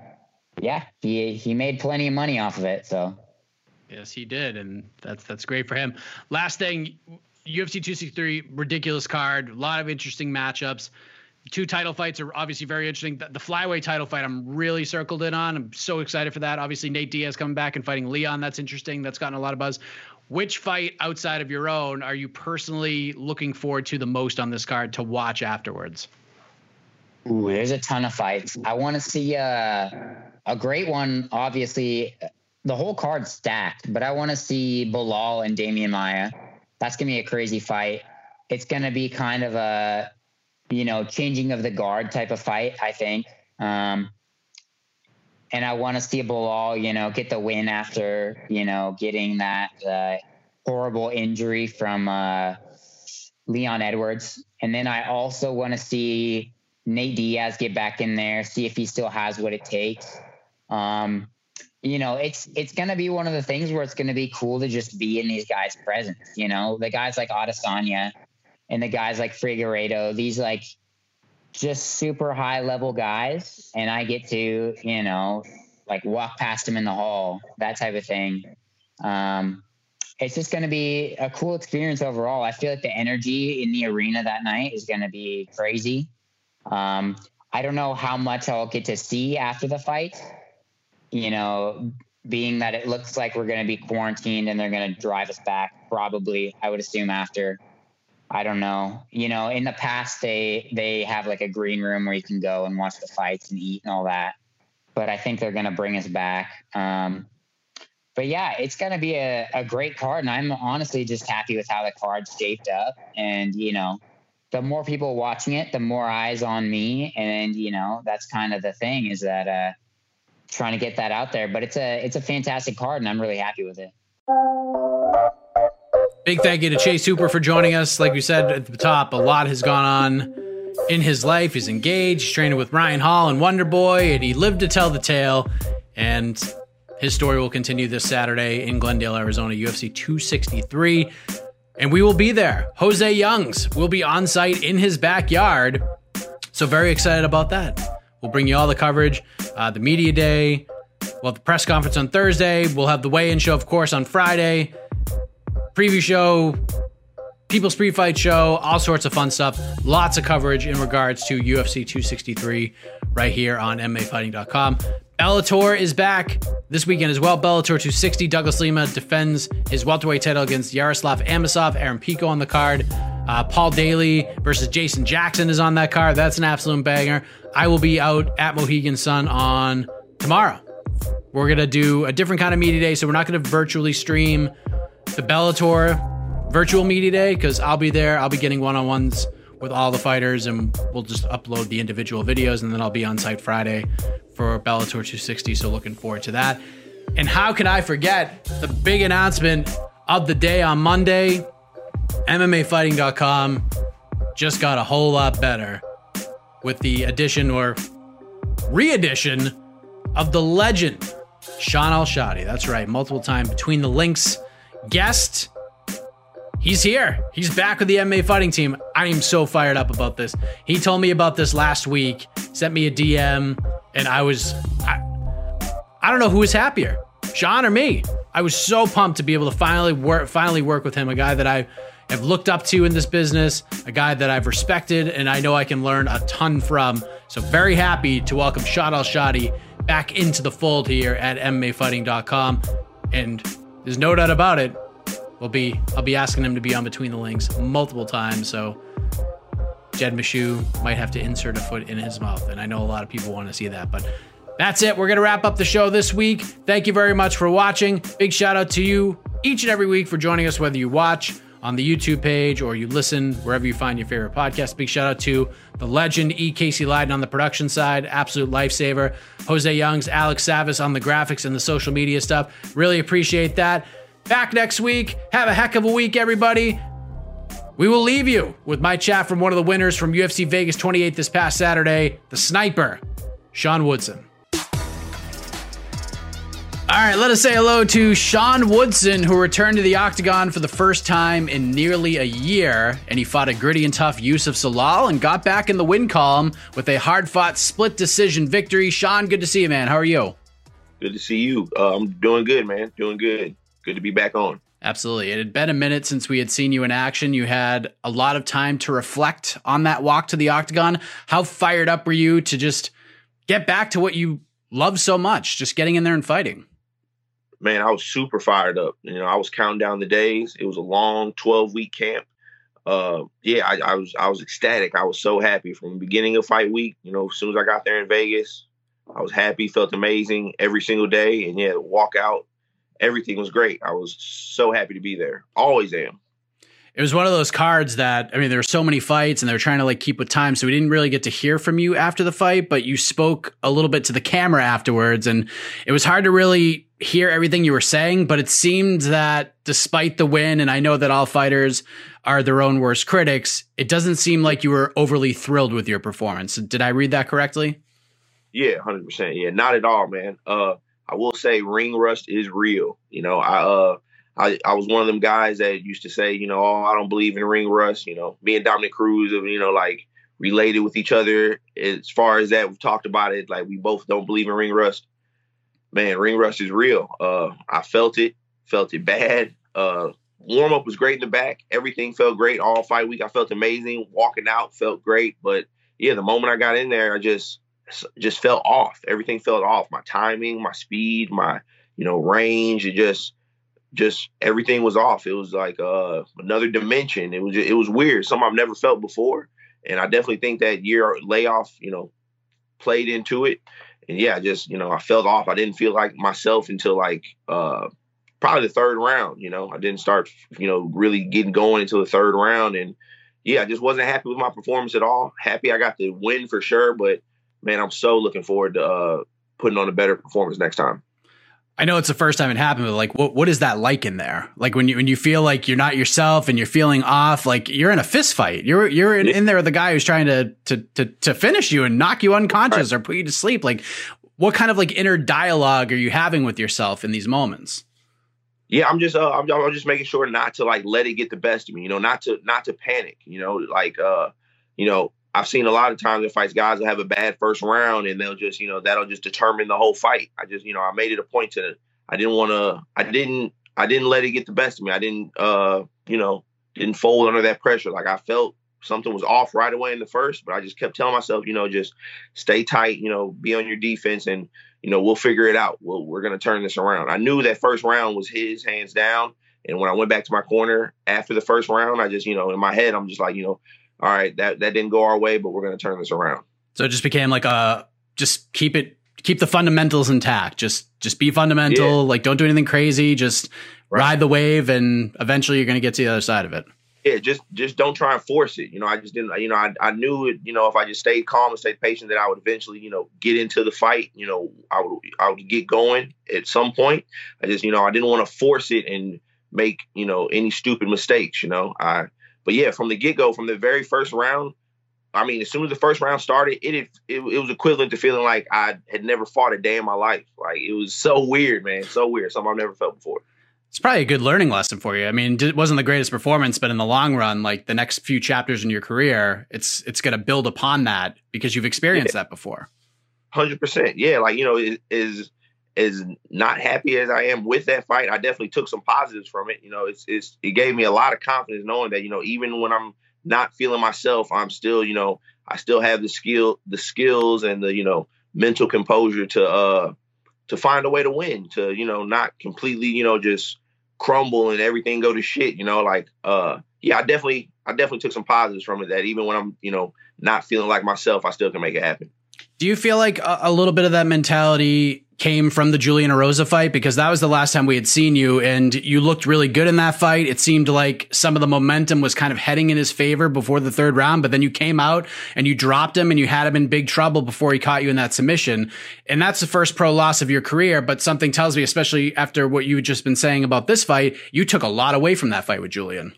yeah, he he made plenty of money off of it. So yes, he did, and that's that's great for him. Last thing, UFC 263, ridiculous card, a lot of interesting matchups. Two title fights are obviously very interesting. The, the flyweight title fight, I'm really circled in on. I'm so excited for that. Obviously, Nate Diaz coming back and fighting Leon. That's interesting. That's gotten a lot of buzz. Which fight outside of your own are you personally looking forward to the most on this card to watch afterwards? Ooh, there's a ton of fights. I want to see uh, a great one. Obviously, the whole card's stacked, but I want to see Belal and Demian Maia. That's gonna be a crazy fight. It's gonna be kind of a, you know, changing of the guard type of fight. I think. Um, and I want to see Belal, you know, get the win after, you know, getting that uh, horrible injury from uh, Leon Edwards. And then I also want to see Nate Diaz get back in there, see if he still has what it takes. Um, you know, it's it's gonna be one of the things where it's gonna be cool to just be in these guys' presence. You know, the guys like Adesanya and the guys like Figueiredo, these like just super high level guys, and I get to you know like walk past them in the hall, that type of thing. Um, it's just going to be a cool experience overall. I feel like the energy in the arena that night is going to be crazy. Um, I don't know how much I'll get to see after the fight. You know, being that it looks like we're going to be quarantined and they're going to drive us back, probably. I would assume after. I don't know. You know, in the past they they have like a green room where you can go and watch the fights and eat and all that. But I think they're to bring us back. Um, but yeah, it's to be a, a great card, and I'm honestly just happy with how the card's shaped up. And you know, the more people watching it, the more eyes on me. And, you know, that's kind of the thing is that, uh, trying to get that out there, but it's a, it's a fantastic card and I'm really happy with it. Big thank you to Chase Hooper for joining us. Like we said at the top, a lot has gone on in his life. He's engaged, he's training with Ryan Hall and Wonder Boy, and he lived to tell the tale. And his story will continue this Saturday in Glendale, Arizona, UFC 263 and we will be there. Jose Youngs will be on site in his backyard. So, very excited about that. We'll bring you all the coverage, uh, the media day. We'll have the press conference on Thursday. We'll have the weigh in show, of course, on Friday. Preview show, People's Pre Fight show, all sorts of fun stuff. Lots of coverage in regards to UFC 263 right here on MMAfighting.com. Bellator is back this weekend as well. Bellator 260. Douglas Lima defends his welterweight title against Yaroslav Amosov. Aaron Pico on the card. Uh, Paul Daley versus Jason Jackson is on that card. That's an absolute banger. I will be out at Mohegan Sun on tomorrow. We're going to do a different kind of media day, so we're not going to virtually stream the Bellator virtual media day because I'll be there. I'll be getting one on ones with all the fighters, and we'll just upload the individual videos, and then I'll be on site Friday for Bellator 260. So looking forward to that. And how can I forget the big announcement of the day on Monday? MMAfighting.com just got a whole lot better with the addition or re edition of the legend Shaun Al-Shatti. That's right. Multiple time between the links guest. He's here. He's back with the MMA fighting team. I am so fired up about this. He told me about this last week, sent me a DM, and I was I, I don't know who was happier, Shaun or me. I was so pumped to be able to finally work finally work with him, a guy that I have looked up to in this business, a guy that I've respected and I know I can learn a ton from. So very happy to welcome Shaun Al-Shatti back into the fold here at MMAfighting.com. And there's no doubt about it. We'll be I'll be asking him to be on between the links multiple times. So Jed Meshew might have to insert a foot in his mouth. And I know a lot of people want to see that, but that's it. We're going to wrap up the show this week. Thank you very much for watching. Big shout out to you each and every week for joining us, whether you watch on the YouTube page or you listen wherever you find your favorite podcast. Big shout out to the legend E. Casey Leydon on the production side, absolute lifesaver. Jose Youngs, Alex Savis on the graphics and the social media stuff. Really appreciate that. Back next week. Have a heck of a week, everybody. We will leave you with my chat from one of the winners from UFC Vegas 28 this past Saturday, the sniper, Sean Woodson. All right, let us say hello to Sean Woodson, who returned to the octagon for the first time in nearly a year. And he fought a gritty and tough Youssef Zalal and got back in the win column with a hard fought split decision victory. Sean, good to see you, man. How are you? Good to see you. Uh, I'm doing good, man. Doing good. Good to be back on. Absolutely. It had been a minute since we had seen you in action. You had a lot of time to reflect on that walk to the octagon. How fired up were you to just get back to what you love so much, just getting in there and fighting? Man, I was super fired up. You know, I was counting down the days. It was a long 12 week camp. Uh, yeah, I, I, was I was ecstatic. I was so happy from the beginning of fight week. You know, as soon as I got there in Vegas, I was happy, felt amazing every single day, and yeah, walk out, everything was great. I was so happy to be there. Always am it was one of those cards that I mean there were so many fights and they were trying to like keep with time so we didn't really get to hear from you after the fight but you spoke a little bit to the camera afterwards and it was hard to really hear everything you were saying but it seemed that despite the win and I know that all fighters are their own worst critics it doesn't seem like you were overly thrilled with your performance did I read that correctly Yeah 100% yeah not at all man uh I will say ring rust is real you know I uh I, I was one of them guys that used to say, you know, oh, I don't believe in ring rust. You know, me and Dominick Cruz you know, like related with each other as far as that. We've talked about it. Like we both don't believe in ring rust. Man, ring rust is real. Uh, I felt it, felt it bad. Uh, warm up was great in the back. Everything felt great all fight week. I felt amazing. Walking out felt great. But yeah, the moment I got in there, I just just felt off. Everything felt off. My timing, my speed, my you know range. It just just everything was off. It was like uh, another dimension. It was it was weird. Something I've never felt before, and I definitely think that year layoff, you know, played into it. And yeah, just you know, I felt off. I didn't feel like myself until like uh, probably the third round. You know, I didn't start you know really getting going until the third round, and yeah, I just wasn't happy with my performance at all. Happy I got the win for sure, but man, I'm so looking forward to uh, putting on a better performance next time. I know it's the first time it happened, but like, what what is that like in there? Like when you when you feel like you're not yourself and you're feeling off, like you're in a fist fight. You're you're in, in there with the guy who's trying to to to to finish you and knock you unconscious right. or put you to sleep. Like, what kind of like inner dialogue are you having with yourself in these moments? Yeah, I'm just uh, I'm, I'm just making sure not to like let it get the best of me. You know, not to not to panic. You know, like uh, you know, I've seen a lot of times in fights, guys will have a bad first round and they'll just, you know, that'll just determine the whole fight. I just, you know, I made it a point to, I didn't want to, I didn't, I didn't let it get the best of me. I didn't, uh, you know, didn't fold under that pressure. Like I felt something was off right away in the first, but I just kept telling myself, you know, just stay tight, you know, be on your defense and, you know, we'll figure it out. We'll, we're going to turn this around. I knew that first round was his hands down. And when I went back to my corner after the first round, I just, you know, in my head, I'm just like, you know, all right, that that didn't go our way, but we're going to turn this around. So it just became like a just keep it keep the fundamentals intact. Just just be fundamental. Yeah. Like don't do anything crazy. Just right. ride the wave, and eventually you're going to get to the other side of it. Yeah, just just don't try and force it. You know, I just didn't. You know, I I knew it. You know, if I just stayed calm and stayed patient, that I would eventually, you know, get into the fight. You know, I would I would get going at some point. I just, you know, I didn't want to force it and make you know any stupid mistakes. You know, I but yeah, from the get go, from the very first round, I mean, as soon as the first round started, it, it it was equivalent to feeling like I had never fought a day in my life. Like it was so weird, man, so weird, something I've never felt before. It's probably a good learning lesson for you. I mean, it wasn't the greatest performance, but in the long run, like the next few chapters in your career, it's it's going to build upon that because you've experienced yeah. that before. Hundred percent, yeah. Like you know, is as not happy as I am with that fight, I definitely took some positives from it. You know, it's it's it gave me a lot of confidence knowing that you know even when I'm not feeling myself, I'm still you know I still have the skill, the skills, and the you know mental composure to uh to find a way to win, to you know not completely you know just crumble and everything go to shit. You know, like uh yeah, I definitely I definitely took some positives from it. That even when I'm you know not feeling like myself, I still can make it happen. Do you feel like a, a, little bit of that mentality came from the Julian Erosa fight? Because that was the last time we had seen you, and you looked really good in that fight. It seemed like some of the momentum was kind of heading in his favor before the third round, but then you came out and you dropped him and you had him in big trouble before he caught you in that submission. And that's the first pro loss of your career. But something tells me, especially after what you've just been saying about this fight, you took a lot away from that fight with Julian.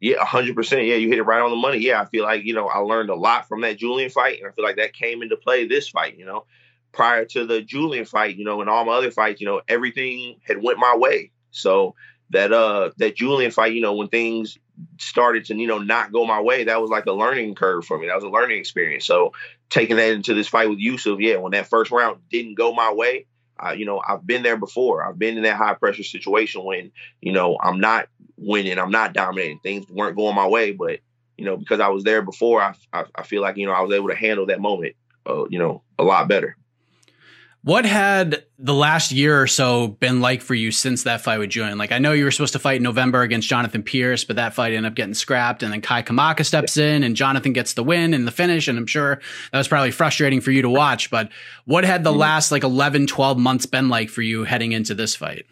Yeah, hundred percent. Yeah, you hit it right on the money. Yeah, I feel like you know I learned a lot from that Julian fight, and I feel like that came into play this fight. You know, prior to the Julian fight, you know, and all my other fights, you know, everything had went my way. So that uh that Julian fight, you know, when things started to you know not go my way, that was like a learning curve for me. That was a learning experience. So taking that into this fight with Youssef, yeah, when that first round didn't go my way, uh, you know, I've been there before. I've been in that high pressure situation when, you know, I'm not winning, I'm not dominating. Things weren't going my way, but you know, because I was there before, I, I, I feel like you know I was able to handle that moment, uh, you know, a lot better. What had the last year or so been like for you since that fight with Julian? Like, I know you were supposed to fight in November against Jonathan Pierce, but that fight ended up getting scrapped. And then Kai Kamaka steps in and Jonathan gets the win and the finish. And I'm sure that was probably frustrating for you to watch. But what had the mm-hmm. last like 11, 12 months been like for you heading into this fight?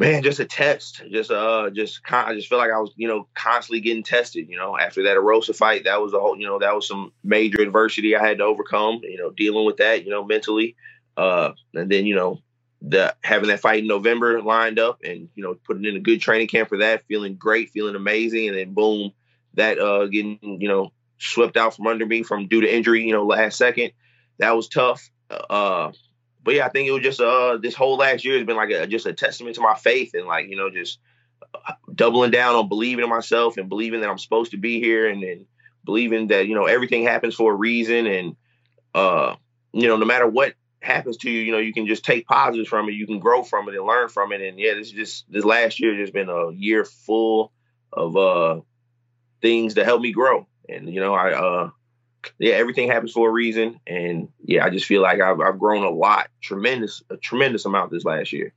Man, just a test. Just uh, just con- I just feel like I was, you know, constantly getting tested. You know, after that Erosa fight, that was a whole, you know, that was some major adversity I had to overcome. You know, dealing with that, you know, mentally. Uh, and then you know, the having that fight in November lined up, and you know, putting in a good training camp for that, feeling great, feeling amazing, and then boom, that uh, getting you know swept out from under me from due to injury. You know, last second, that was tough. Uh, but yeah, I think it was just uh this whole last year has been like a, just a testament to my faith and like you know just uh, doubling down on believing in myself and believing that I'm supposed to be here and then believing that you know everything happens for a reason and uh you know no matter what happens to you you know you can just take positives from it you can grow from it and learn from it. And yeah this just this last year has been a year full of uh things to help me grow. And you know I uh yeah, everything happens for a reason, and yeah, I just feel like I've, I've grown a lot, tremendous, a tremendous amount this last year.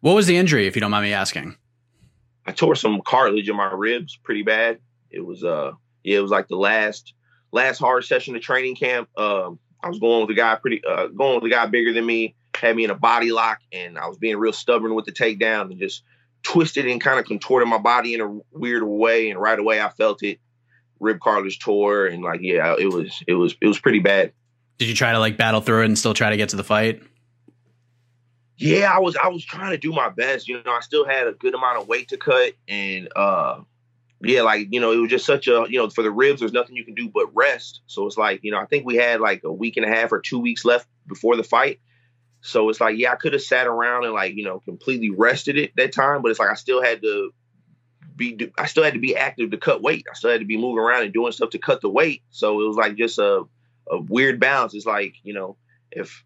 What was the injury, if you don't mind me asking? I tore some cartilage in my ribs, pretty bad. It was uh, yeah, it was like the last last hard session of training camp. Um, I was going with a guy pretty, uh, going with a guy bigger than me, had me in a body lock, and I was being real stubborn with the takedown and just twisted and kind of contorted my body in a weird way. And right away, I felt it rib cartilage tore, and like yeah, it was it was it was pretty bad. Did you try to like battle through it and still try to get to the fight? Yeah, I was I was trying to do my best. You know, I still had a good amount of weight to cut, and uh, yeah, like you know, it was just such a you know for the ribs, there's nothing you can do but rest. So it's like you know, I think we had like a week and a half or two weeks left before the fight. So it's like, yeah, I could have sat around and like, you know, completely rested it that time, but it's like I still had to be I still had to be active to cut weight. I still had to be moving around and doing stuff to cut the weight. So it was like just a a weird balance. It's like, you know, if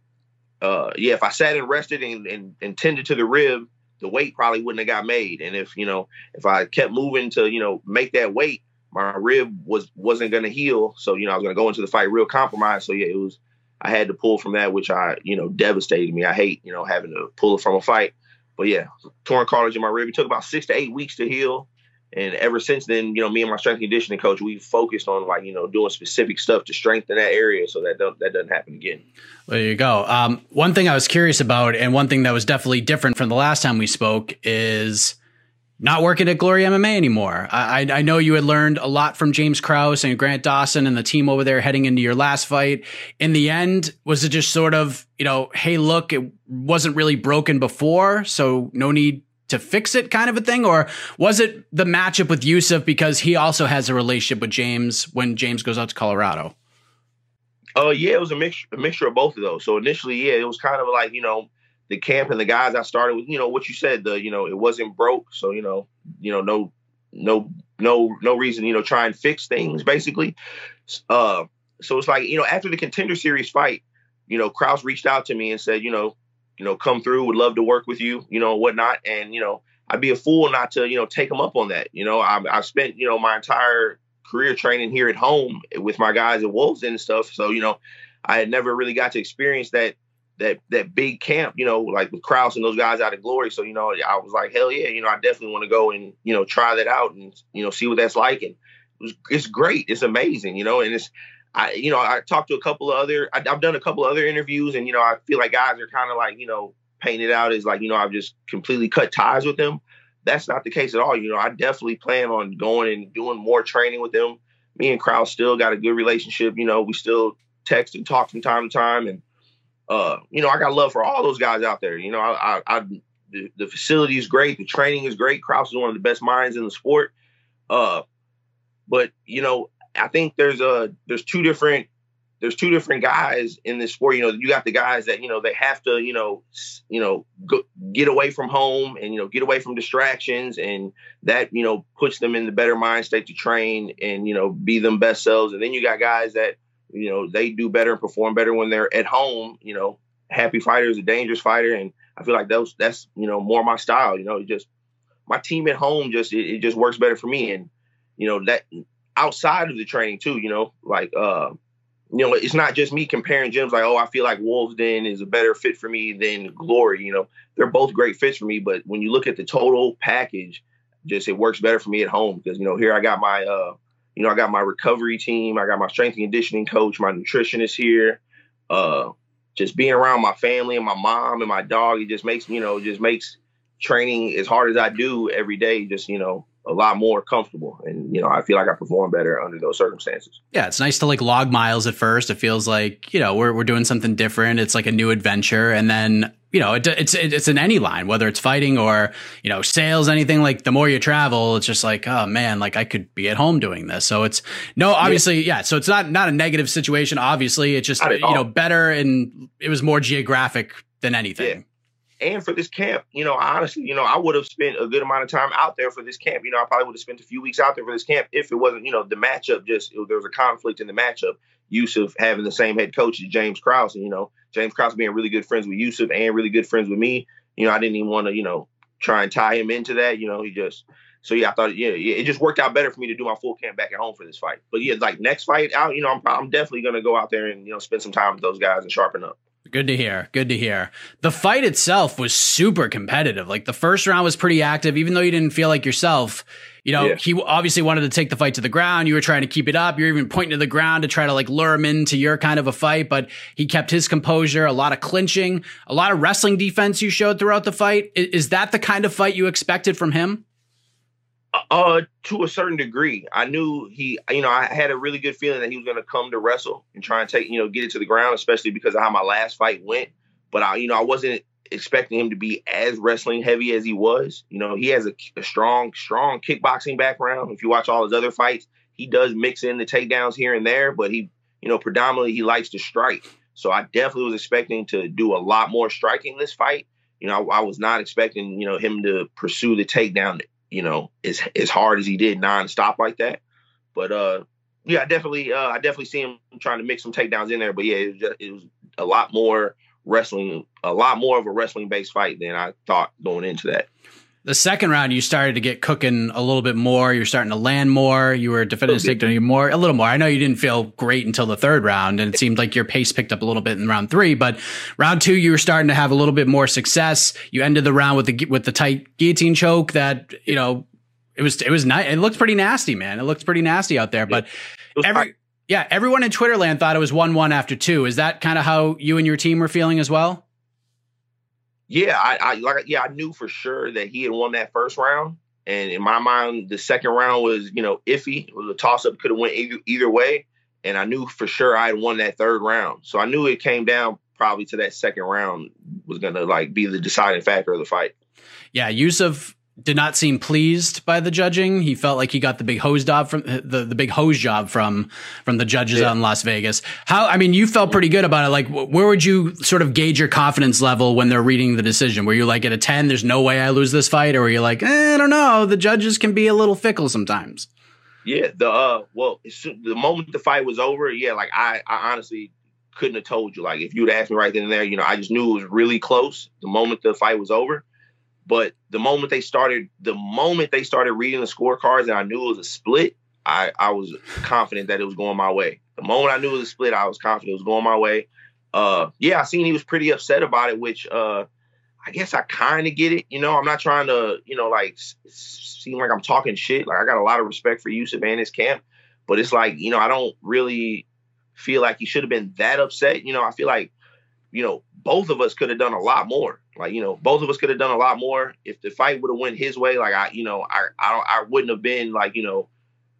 uh yeah, if I sat and rested and, and, and tended to the rib, the weight probably wouldn't have got made. And if, you know, if I kept moving to, you know, make that weight, my rib was wasn't gonna heal. So, you know, I was gonna go into the fight real compromised. So yeah, it was I had to pull from that, which I, you know, devastated me. I hate, you know, having to pull it from a fight. But yeah, torn cartilage in my rib. It took about six to eight weeks to heal. And ever since then, you know, me and my strength and conditioning coach, we focused on like you know doing specific stuff to strengthen that area so that don't, that doesn't happen again. There you go. Um, one thing I was curious about, and one thing that was definitely different from the last time we spoke, is not working at Glory MMA anymore. I, I, know you had learned a lot from James Krause and Grant Dawson and the team over there heading into your last fight. In the end, was it just sort of, you know, hey, look, it wasn't really broken before, so no need to fix it kind of a thing? Or was it the matchup with Youssef because he also has a relationship with James when James goes out to Colorado? Oh, uh, yeah, it was a mixture, a mixture of both of those. So initially, yeah, it was kind of like, you know, the camp and the guys I started with, you know, what you said, the, you know, it wasn't broke. So, you know, you know, no, no, no, no reason, you know, try and fix things basically. Uh, so it's like, you know, after the contender series fight, you know, Krause reached out to me and said, you know, you know, come through, would love to work with you, you know, whatnot. And, you know, I'd be a fool not to, you know, take him up on that. You know, I, I've spent, you know, my entire career training here at home with my guys at Wolves and stuff. So, you know, I had never really got to experience that that that big camp, you know, like with Krause and those guys out of glory. So, you know, I was like, hell yeah, you know, I definitely want to go and, you know, try that out and, you know, see what that's like. And it was, it's great. It's amazing, you know, and it's I, you know, I talked to a couple of other, I, have done a couple of other interviews, and you know, I feel like guys are kind of like, you know, painted out as like, you know, I've just completely cut ties with them. That's not the case at all. You know, I definitely plan on going and doing more training with them. Me and Krause still got a good relationship. You know, we still text and talk from time to time, and uh, you know, I got love for all those guys out there. You know, I, I, I the, the facility is great, the training is great. Krause is one of the best minds in the sport. Uh, but you know, I think there's a there's two different there's two different guys in this sport. You know, you got the guys that you know they have to you know you know go, get away from home and you know get away from distractions, and that you know puts them in the better mind state to train and you know be them best selves. And then you got guys that you know they do better and perform better when they're at home. You know, happy fighter is a dangerous fighter, and I feel like those that's you know more my style. You know, just my team at home just it, it just works better for me, and you know that outside of the training too, you know, like uh, you know, it's not just me comparing gyms like, oh, I feel like Wolves Den is a better fit for me than Glory. You know, they're both great fits for me, but when you look at the total package, just it works better for me at home because you know here I got my uh, you know, I got my recovery team, I got my strength and conditioning coach, my nutritionist here. Uh, just being around my family and my mom and my dog, it just makes you know, just makes training as hard as I do every day, just you know, a lot more comfortable. And, you know, I feel like I perform better under those circumstances. Yeah, it's nice to like log miles at first. It feels like, you know, we're, we're doing something different. It's like a new adventure. And then, you know, it, it's, it's in any line, whether it's fighting or, you know, sales, anything like the more you travel, it's just like, oh man, like I could be at home doing this. So it's no, obviously, yeah. yeah so it's not, not a negative situation. Obviously it's just, you know, better and it was more geographic than anything. Yeah and for this camp, you know, honestly, you know, I would have spent a good amount of time out there for this camp. You know, I probably would have spent a few weeks out there for this camp if it wasn't, you know, the matchup just it, there was a conflict in the matchup. Youssef having the same head coach as James Krause, and you know, James Krause being really good friends with Youssef and really good friends with me. You know, I didn't even want to, you know, try and tie him into that. You know, he just so yeah, I thought yeah, it just worked out better for me to do my full camp back at home for this fight. But yeah, like next fight out, you know, I'm I'm definitely gonna go out there and you know spend some time with those guys and sharpen up. Good to hear. Good to hear. The fight itself was super competitive. Like the first round was pretty active, even though you didn't feel like yourself. You know, yeah. he obviously wanted to take the fight to the ground. You were trying to keep it up. You're even pointing to the ground to try to like lure him into your kind of a fight, but he kept his composure. A lot of clinching, a lot of wrestling defense you showed throughout the fight. Is that the kind of fight you expected from him? Uh, to a certain degree, I knew he. You know, I had a really good feeling that he was going to come to wrestle and try and take, you know, get it to the ground, especially because of how my last fight went. But I, you know, I wasn't expecting him to be as wrestling heavy as he was. You know, he has a, a strong, strong kickboxing background. If you watch all his other fights, he does mix in the takedowns here and there, but he, you know, predominantly he likes to strike. So I definitely was expecting to do a lot more striking this fight. You know, I, I was not expecting, you know, him to pursue the takedown you know, as as hard as he did nonstop like that. But uh, yeah, I definitely, uh, I definitely see him trying to mix some takedowns in there. But yeah, it was, just, it was a lot more wrestling, a lot more of a wrestling based fight than I thought going into that. The second round, you started to get cooking a little bit more. You're starting to land more. You were defending the takedown more, a little more. I know you didn't feel great until the third round, and it seemed like your pace picked up a little bit in round three. But round two, you were starting to have a little bit more success. You ended the round with the with the tight guillotine choke that you know it was it was nice. It looked pretty nasty, man. It looked pretty nasty out there. But every yeah, everyone in Twitterland thought it was one one after two. Is that kind of how you and your team were feeling as well? Yeah, I, I like yeah, I knew for sure that he had won that first round. And in my mind, the second round was, you know, iffy. It was a toss up, could have went either, either way. And I knew for sure I had won that third round. So I knew it came down probably to that second round was gonna like be the deciding factor of the fight. Yeah, Youssef did not seem pleased by the judging. He felt like he got the big hose job from the, the big hose job from from the judges yeah. out in Las Vegas. How I mean, you felt pretty good about it. Like, where would you sort of gauge your confidence level when they're reading the decision? Were you like at a ten? There's no way I lose this fight, or were you like, eh, I don't know. The judges can be a little fickle sometimes. Yeah, the uh, well, the moment the fight was over, yeah, like I, I honestly couldn't have told you. Like, if you'd asked me right then and there, you know, I just knew it was really close the moment the fight was over. But the moment they started, the moment they started reading the scorecards and I knew it was a split, I, I was confident that it was going my way. The moment I knew it was a split, I was confident it was going my way. Uh, yeah, I seen he was pretty upset about it, which uh, I guess I kind of get it. You know, I'm not trying to, you know, like seem like I'm talking shit. Like I got a lot of respect for Youssef and his camp, but it's like, you know, I don't really feel like he should have been that upset. You know, I feel like, you know, both of us could have done a lot more. Like, you know, both of us could have done a lot more if the fight would have went his way. Like I, you know, I I don't I wouldn't have been like, you know,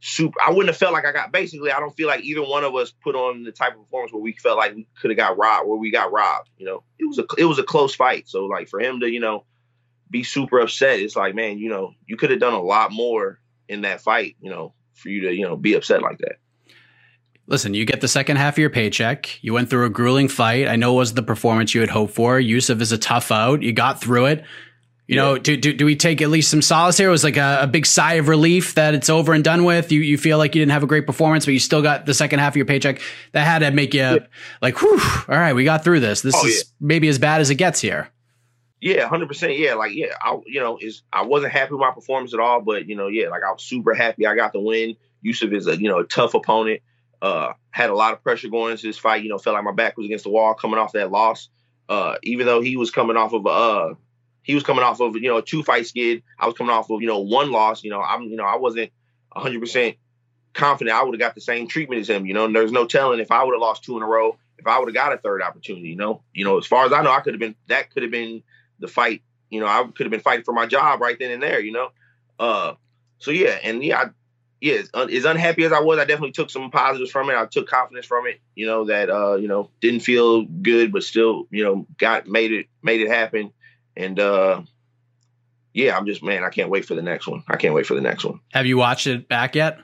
super I wouldn't have felt like I got basically I don't feel like either one of us put on the type of performance where we felt like we could have got robbed, where we got robbed. You know, it was a it was a close fight. So like for him to, you know, be super upset, it's like, man, you know, you could have done a lot more in that fight, you know, for you to, you know, be upset like that listen, you get the second half of your paycheck. You went through a grueling fight. I know it was the performance you had hoped for. Youssef is a tough out. You got through it. You know, do, do, do we take at least some solace here? It was like a, a, big sigh of relief that it's over and done with. You you feel like you didn't have a great performance, but you still got the second half of your paycheck. That had to make you yeah. like, whew, all right, we got through this. This oh, is yeah. maybe as bad as it gets here. Yeah, hundred percent. Yeah, like yeah, I you know is I wasn't happy with my performance at all, but you know yeah, like I was super happy I got the win. Youssef is a you know a tough opponent. Uh, had a lot of pressure going into this fight. You know, felt like my back was against the wall coming off that loss. Uh, even though he was coming off of uh, he was coming off of you know a two fight skid. I was coming off of you know one loss. You know, I'm you know I wasn't 100 percent confident I would have got the same treatment as him. You know, and there's no telling if I would have lost two in a row, if I would have got a third opportunity. You know, you know as far as I know, I could have been that could have been the fight. You know, I could have been fighting for my job right then and there. You know, uh, so yeah, and yeah, I, yeah, as, as unhappy as I was, I definitely took some positives from it. I took confidence from it. You know that uh, you know didn't feel good, but still you know got made it made it happen. And uh, yeah, I'm just man, I can't wait for the next one. I can't wait for the next one. Have you watched it back yet?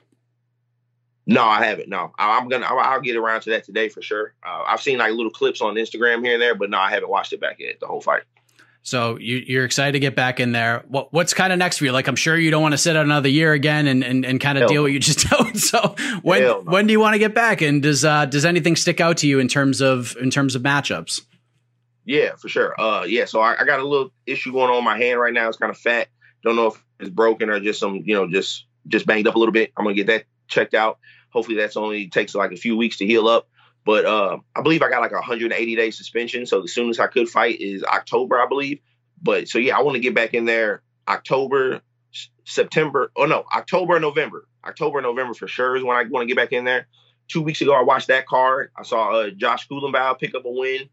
No, I haven't. No, I, am gonna. I'll, I'll, get around to that today for sure. Uh, I've seen like little clips on Instagram here and there, but no, I haven't watched it back yet. The whole fight. So you, are excited to get back in there. What, what's kind of next for you? Like, I'm sure you don't want to sit out another year again and, and, and kind of deal what you just don't. So when, when do you want to get back? And does, uh, does anything stick out to you in terms of, in terms of matchups? Yeah, for sure. Uh, yeah. So I, I got a little issue going on my hand right now. It's kind of fat. Don't know if it's broken or just some, you know, just, just banged up a little bit. I'm going to get that checked out. Hopefully that's only takes like a few weeks to heal up. But uh, I believe I got like a 180 day suspension. So the soonest I could fight is October, I believe. But so yeah, I want to get back in there October, September. Oh no, October November. October November for sure is when I want to get back in there. Two weeks ago, I watched that card. I saw uh, Josh Culibao pick up a win.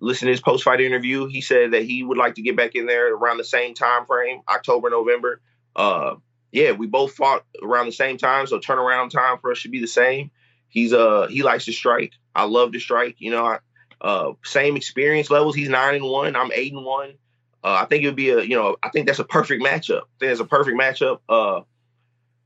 Listen to his post fight interview. He said that he would like to get back in there around the same time frame, October, November. Uh, yeah, we both fought around the same time, so turnaround time for us should be the same. He's uh he likes to strike. I love to strike. You know, I, uh, same experience levels. He's nine and one. I'm eight and one. Uh, I think it would be a you know I think that's a perfect matchup. I think it's a perfect matchup. Uh,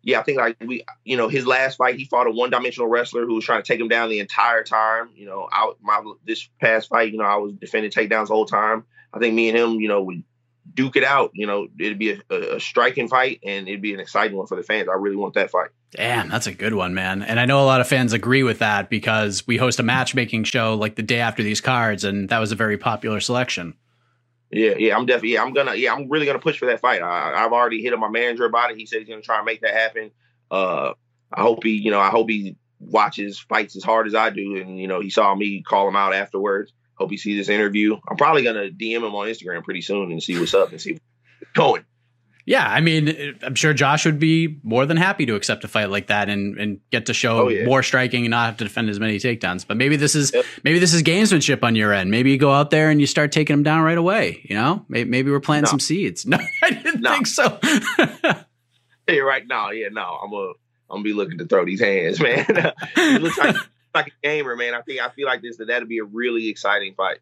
yeah, I think like we you know his last fight he fought a one dimensional wrestler who was trying to take him down the entire time. You know, I my this past fight you know I was defending takedowns the whole time. I think me and him you know would duke it out. You know, it'd be a, a, striking fight and it'd be an exciting one for the fans. I really want that fight. Damn, that's a good one, man. And I know a lot of fans agree with that because we host a matchmaking show like the day after these cards, and that was a very popular selection. Yeah, yeah, I'm definitely. Yeah, I'm gonna. Yeah, I'm really gonna push for that fight. I, have already hit up my manager about it. He said he's gonna try and make that happen. Uh, I hope he, you know, I hope he watches fights as hard as I do, and you know, he saw me call him out afterwards. Hope he sees this interview. I'm probably gonna DM him on Instagram pretty soon and see what's up and see what's going. Yeah, I mean, I'm sure Josh would be more than happy to accept a fight like that and, and get to show oh, yeah. more striking and not have to defend as many takedowns. But maybe this is yep. maybe this is gamesmanship on your end. Maybe you go out there and you start taking them down right away. You know, maybe, maybe we're planting no. some seeds. No, I didn't no. think so. hey, right now, yeah, no, I'm a I'm gonna be looking to throw these hands, man. it looks like like a gamer, man. I think I feel like this that that'd be a really exciting fight.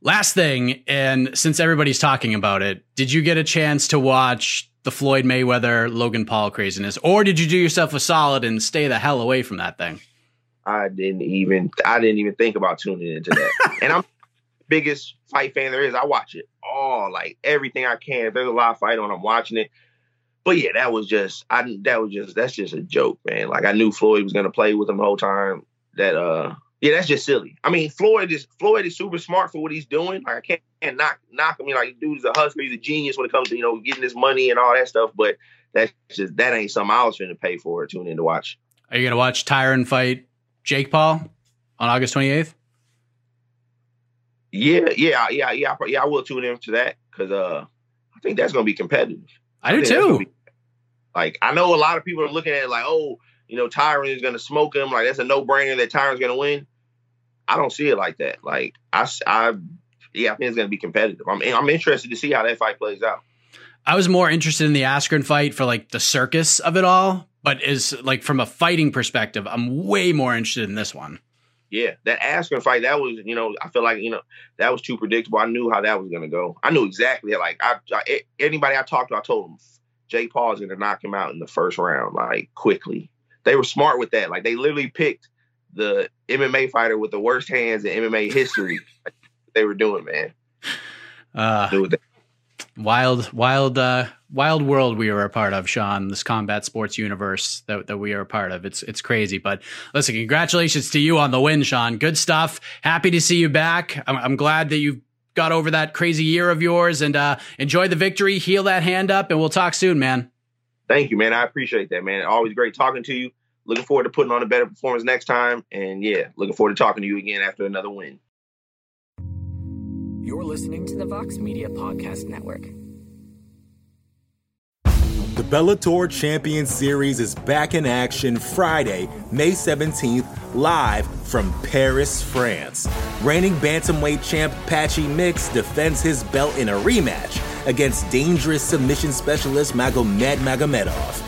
Last thing, and since everybody's talking about it, did you get a chance to watch the Floyd Mayweather Logan Paul craziness, or did you do yourself a solid and stay the hell away from that thing? I didn't even I didn't even think about tuning into that. and I'm biggest fight fan there is. I watch it all, like everything I can. If there's a live fight on, I'm watching it. But yeah, that was just I that was just that's just a joke, man. Like I knew Floyd was gonna play with him the whole time. That uh yeah, that's just silly. I mean, Floyd is Floyd is super smart for what he's doing. Like I can't, can't knock knock him. I mean, like dude's a hustler, he's a genius when it comes to you know getting his money and all that stuff. But that's just that ain't something I was going to pay for or tune in to watch. Are you gonna watch Tyron fight Jake Paul on August 28th? Yeah, yeah, yeah, yeah, yeah. I will tune in to that because uh, I think that's going to be competitive. I, I do too. Be, like I know a lot of people are looking at it like, oh, you know, Tyron is going to smoke him. Like that's a no brainer that Tyron's going to win. I don't see it like that. Like I, I, yeah, I think it's going to be competitive. I'm, I'm interested to see how that fight plays out. I was more interested in the Askren fight for like the circus of it all but is like from a fighting perspective, I'm way more interested in this one. Yeah, that Askren fight, that was, you know, I feel like, you know, that was too predictable. I knew how that was going to go. I knew exactly. Like, I, I, anybody I talked to, I told them Jake Paul is going to knock him out in the first round, like quickly. They were smart with that. Like, they literally picked the MMA fighter with the worst hands in MMA history. they were doing, man. Uh, wild, wild, uh, wild world we are a part of, Sean. This combat sports universe that, that we are a part of. It's it's crazy. But listen, congratulations to you on the win, Sean. Good stuff. Happy to see you back. I'm, I'm glad that you've got over that crazy year of yours and uh, enjoy the victory. Heal that hand up, and we'll talk soon, man. Thank you, man. I appreciate that, man. Always great talking to you. Looking forward to putting on a better performance next time. And yeah, looking forward to talking to you again after another win. You're listening to the Vox Media Podcast Network. The Bellator Champion Series is back in action Friday, May 17th, live from Paris, France. Reigning bantamweight champ Patchy Mix defends his belt in a rematch against dangerous submission specialist Magomed Magomedov.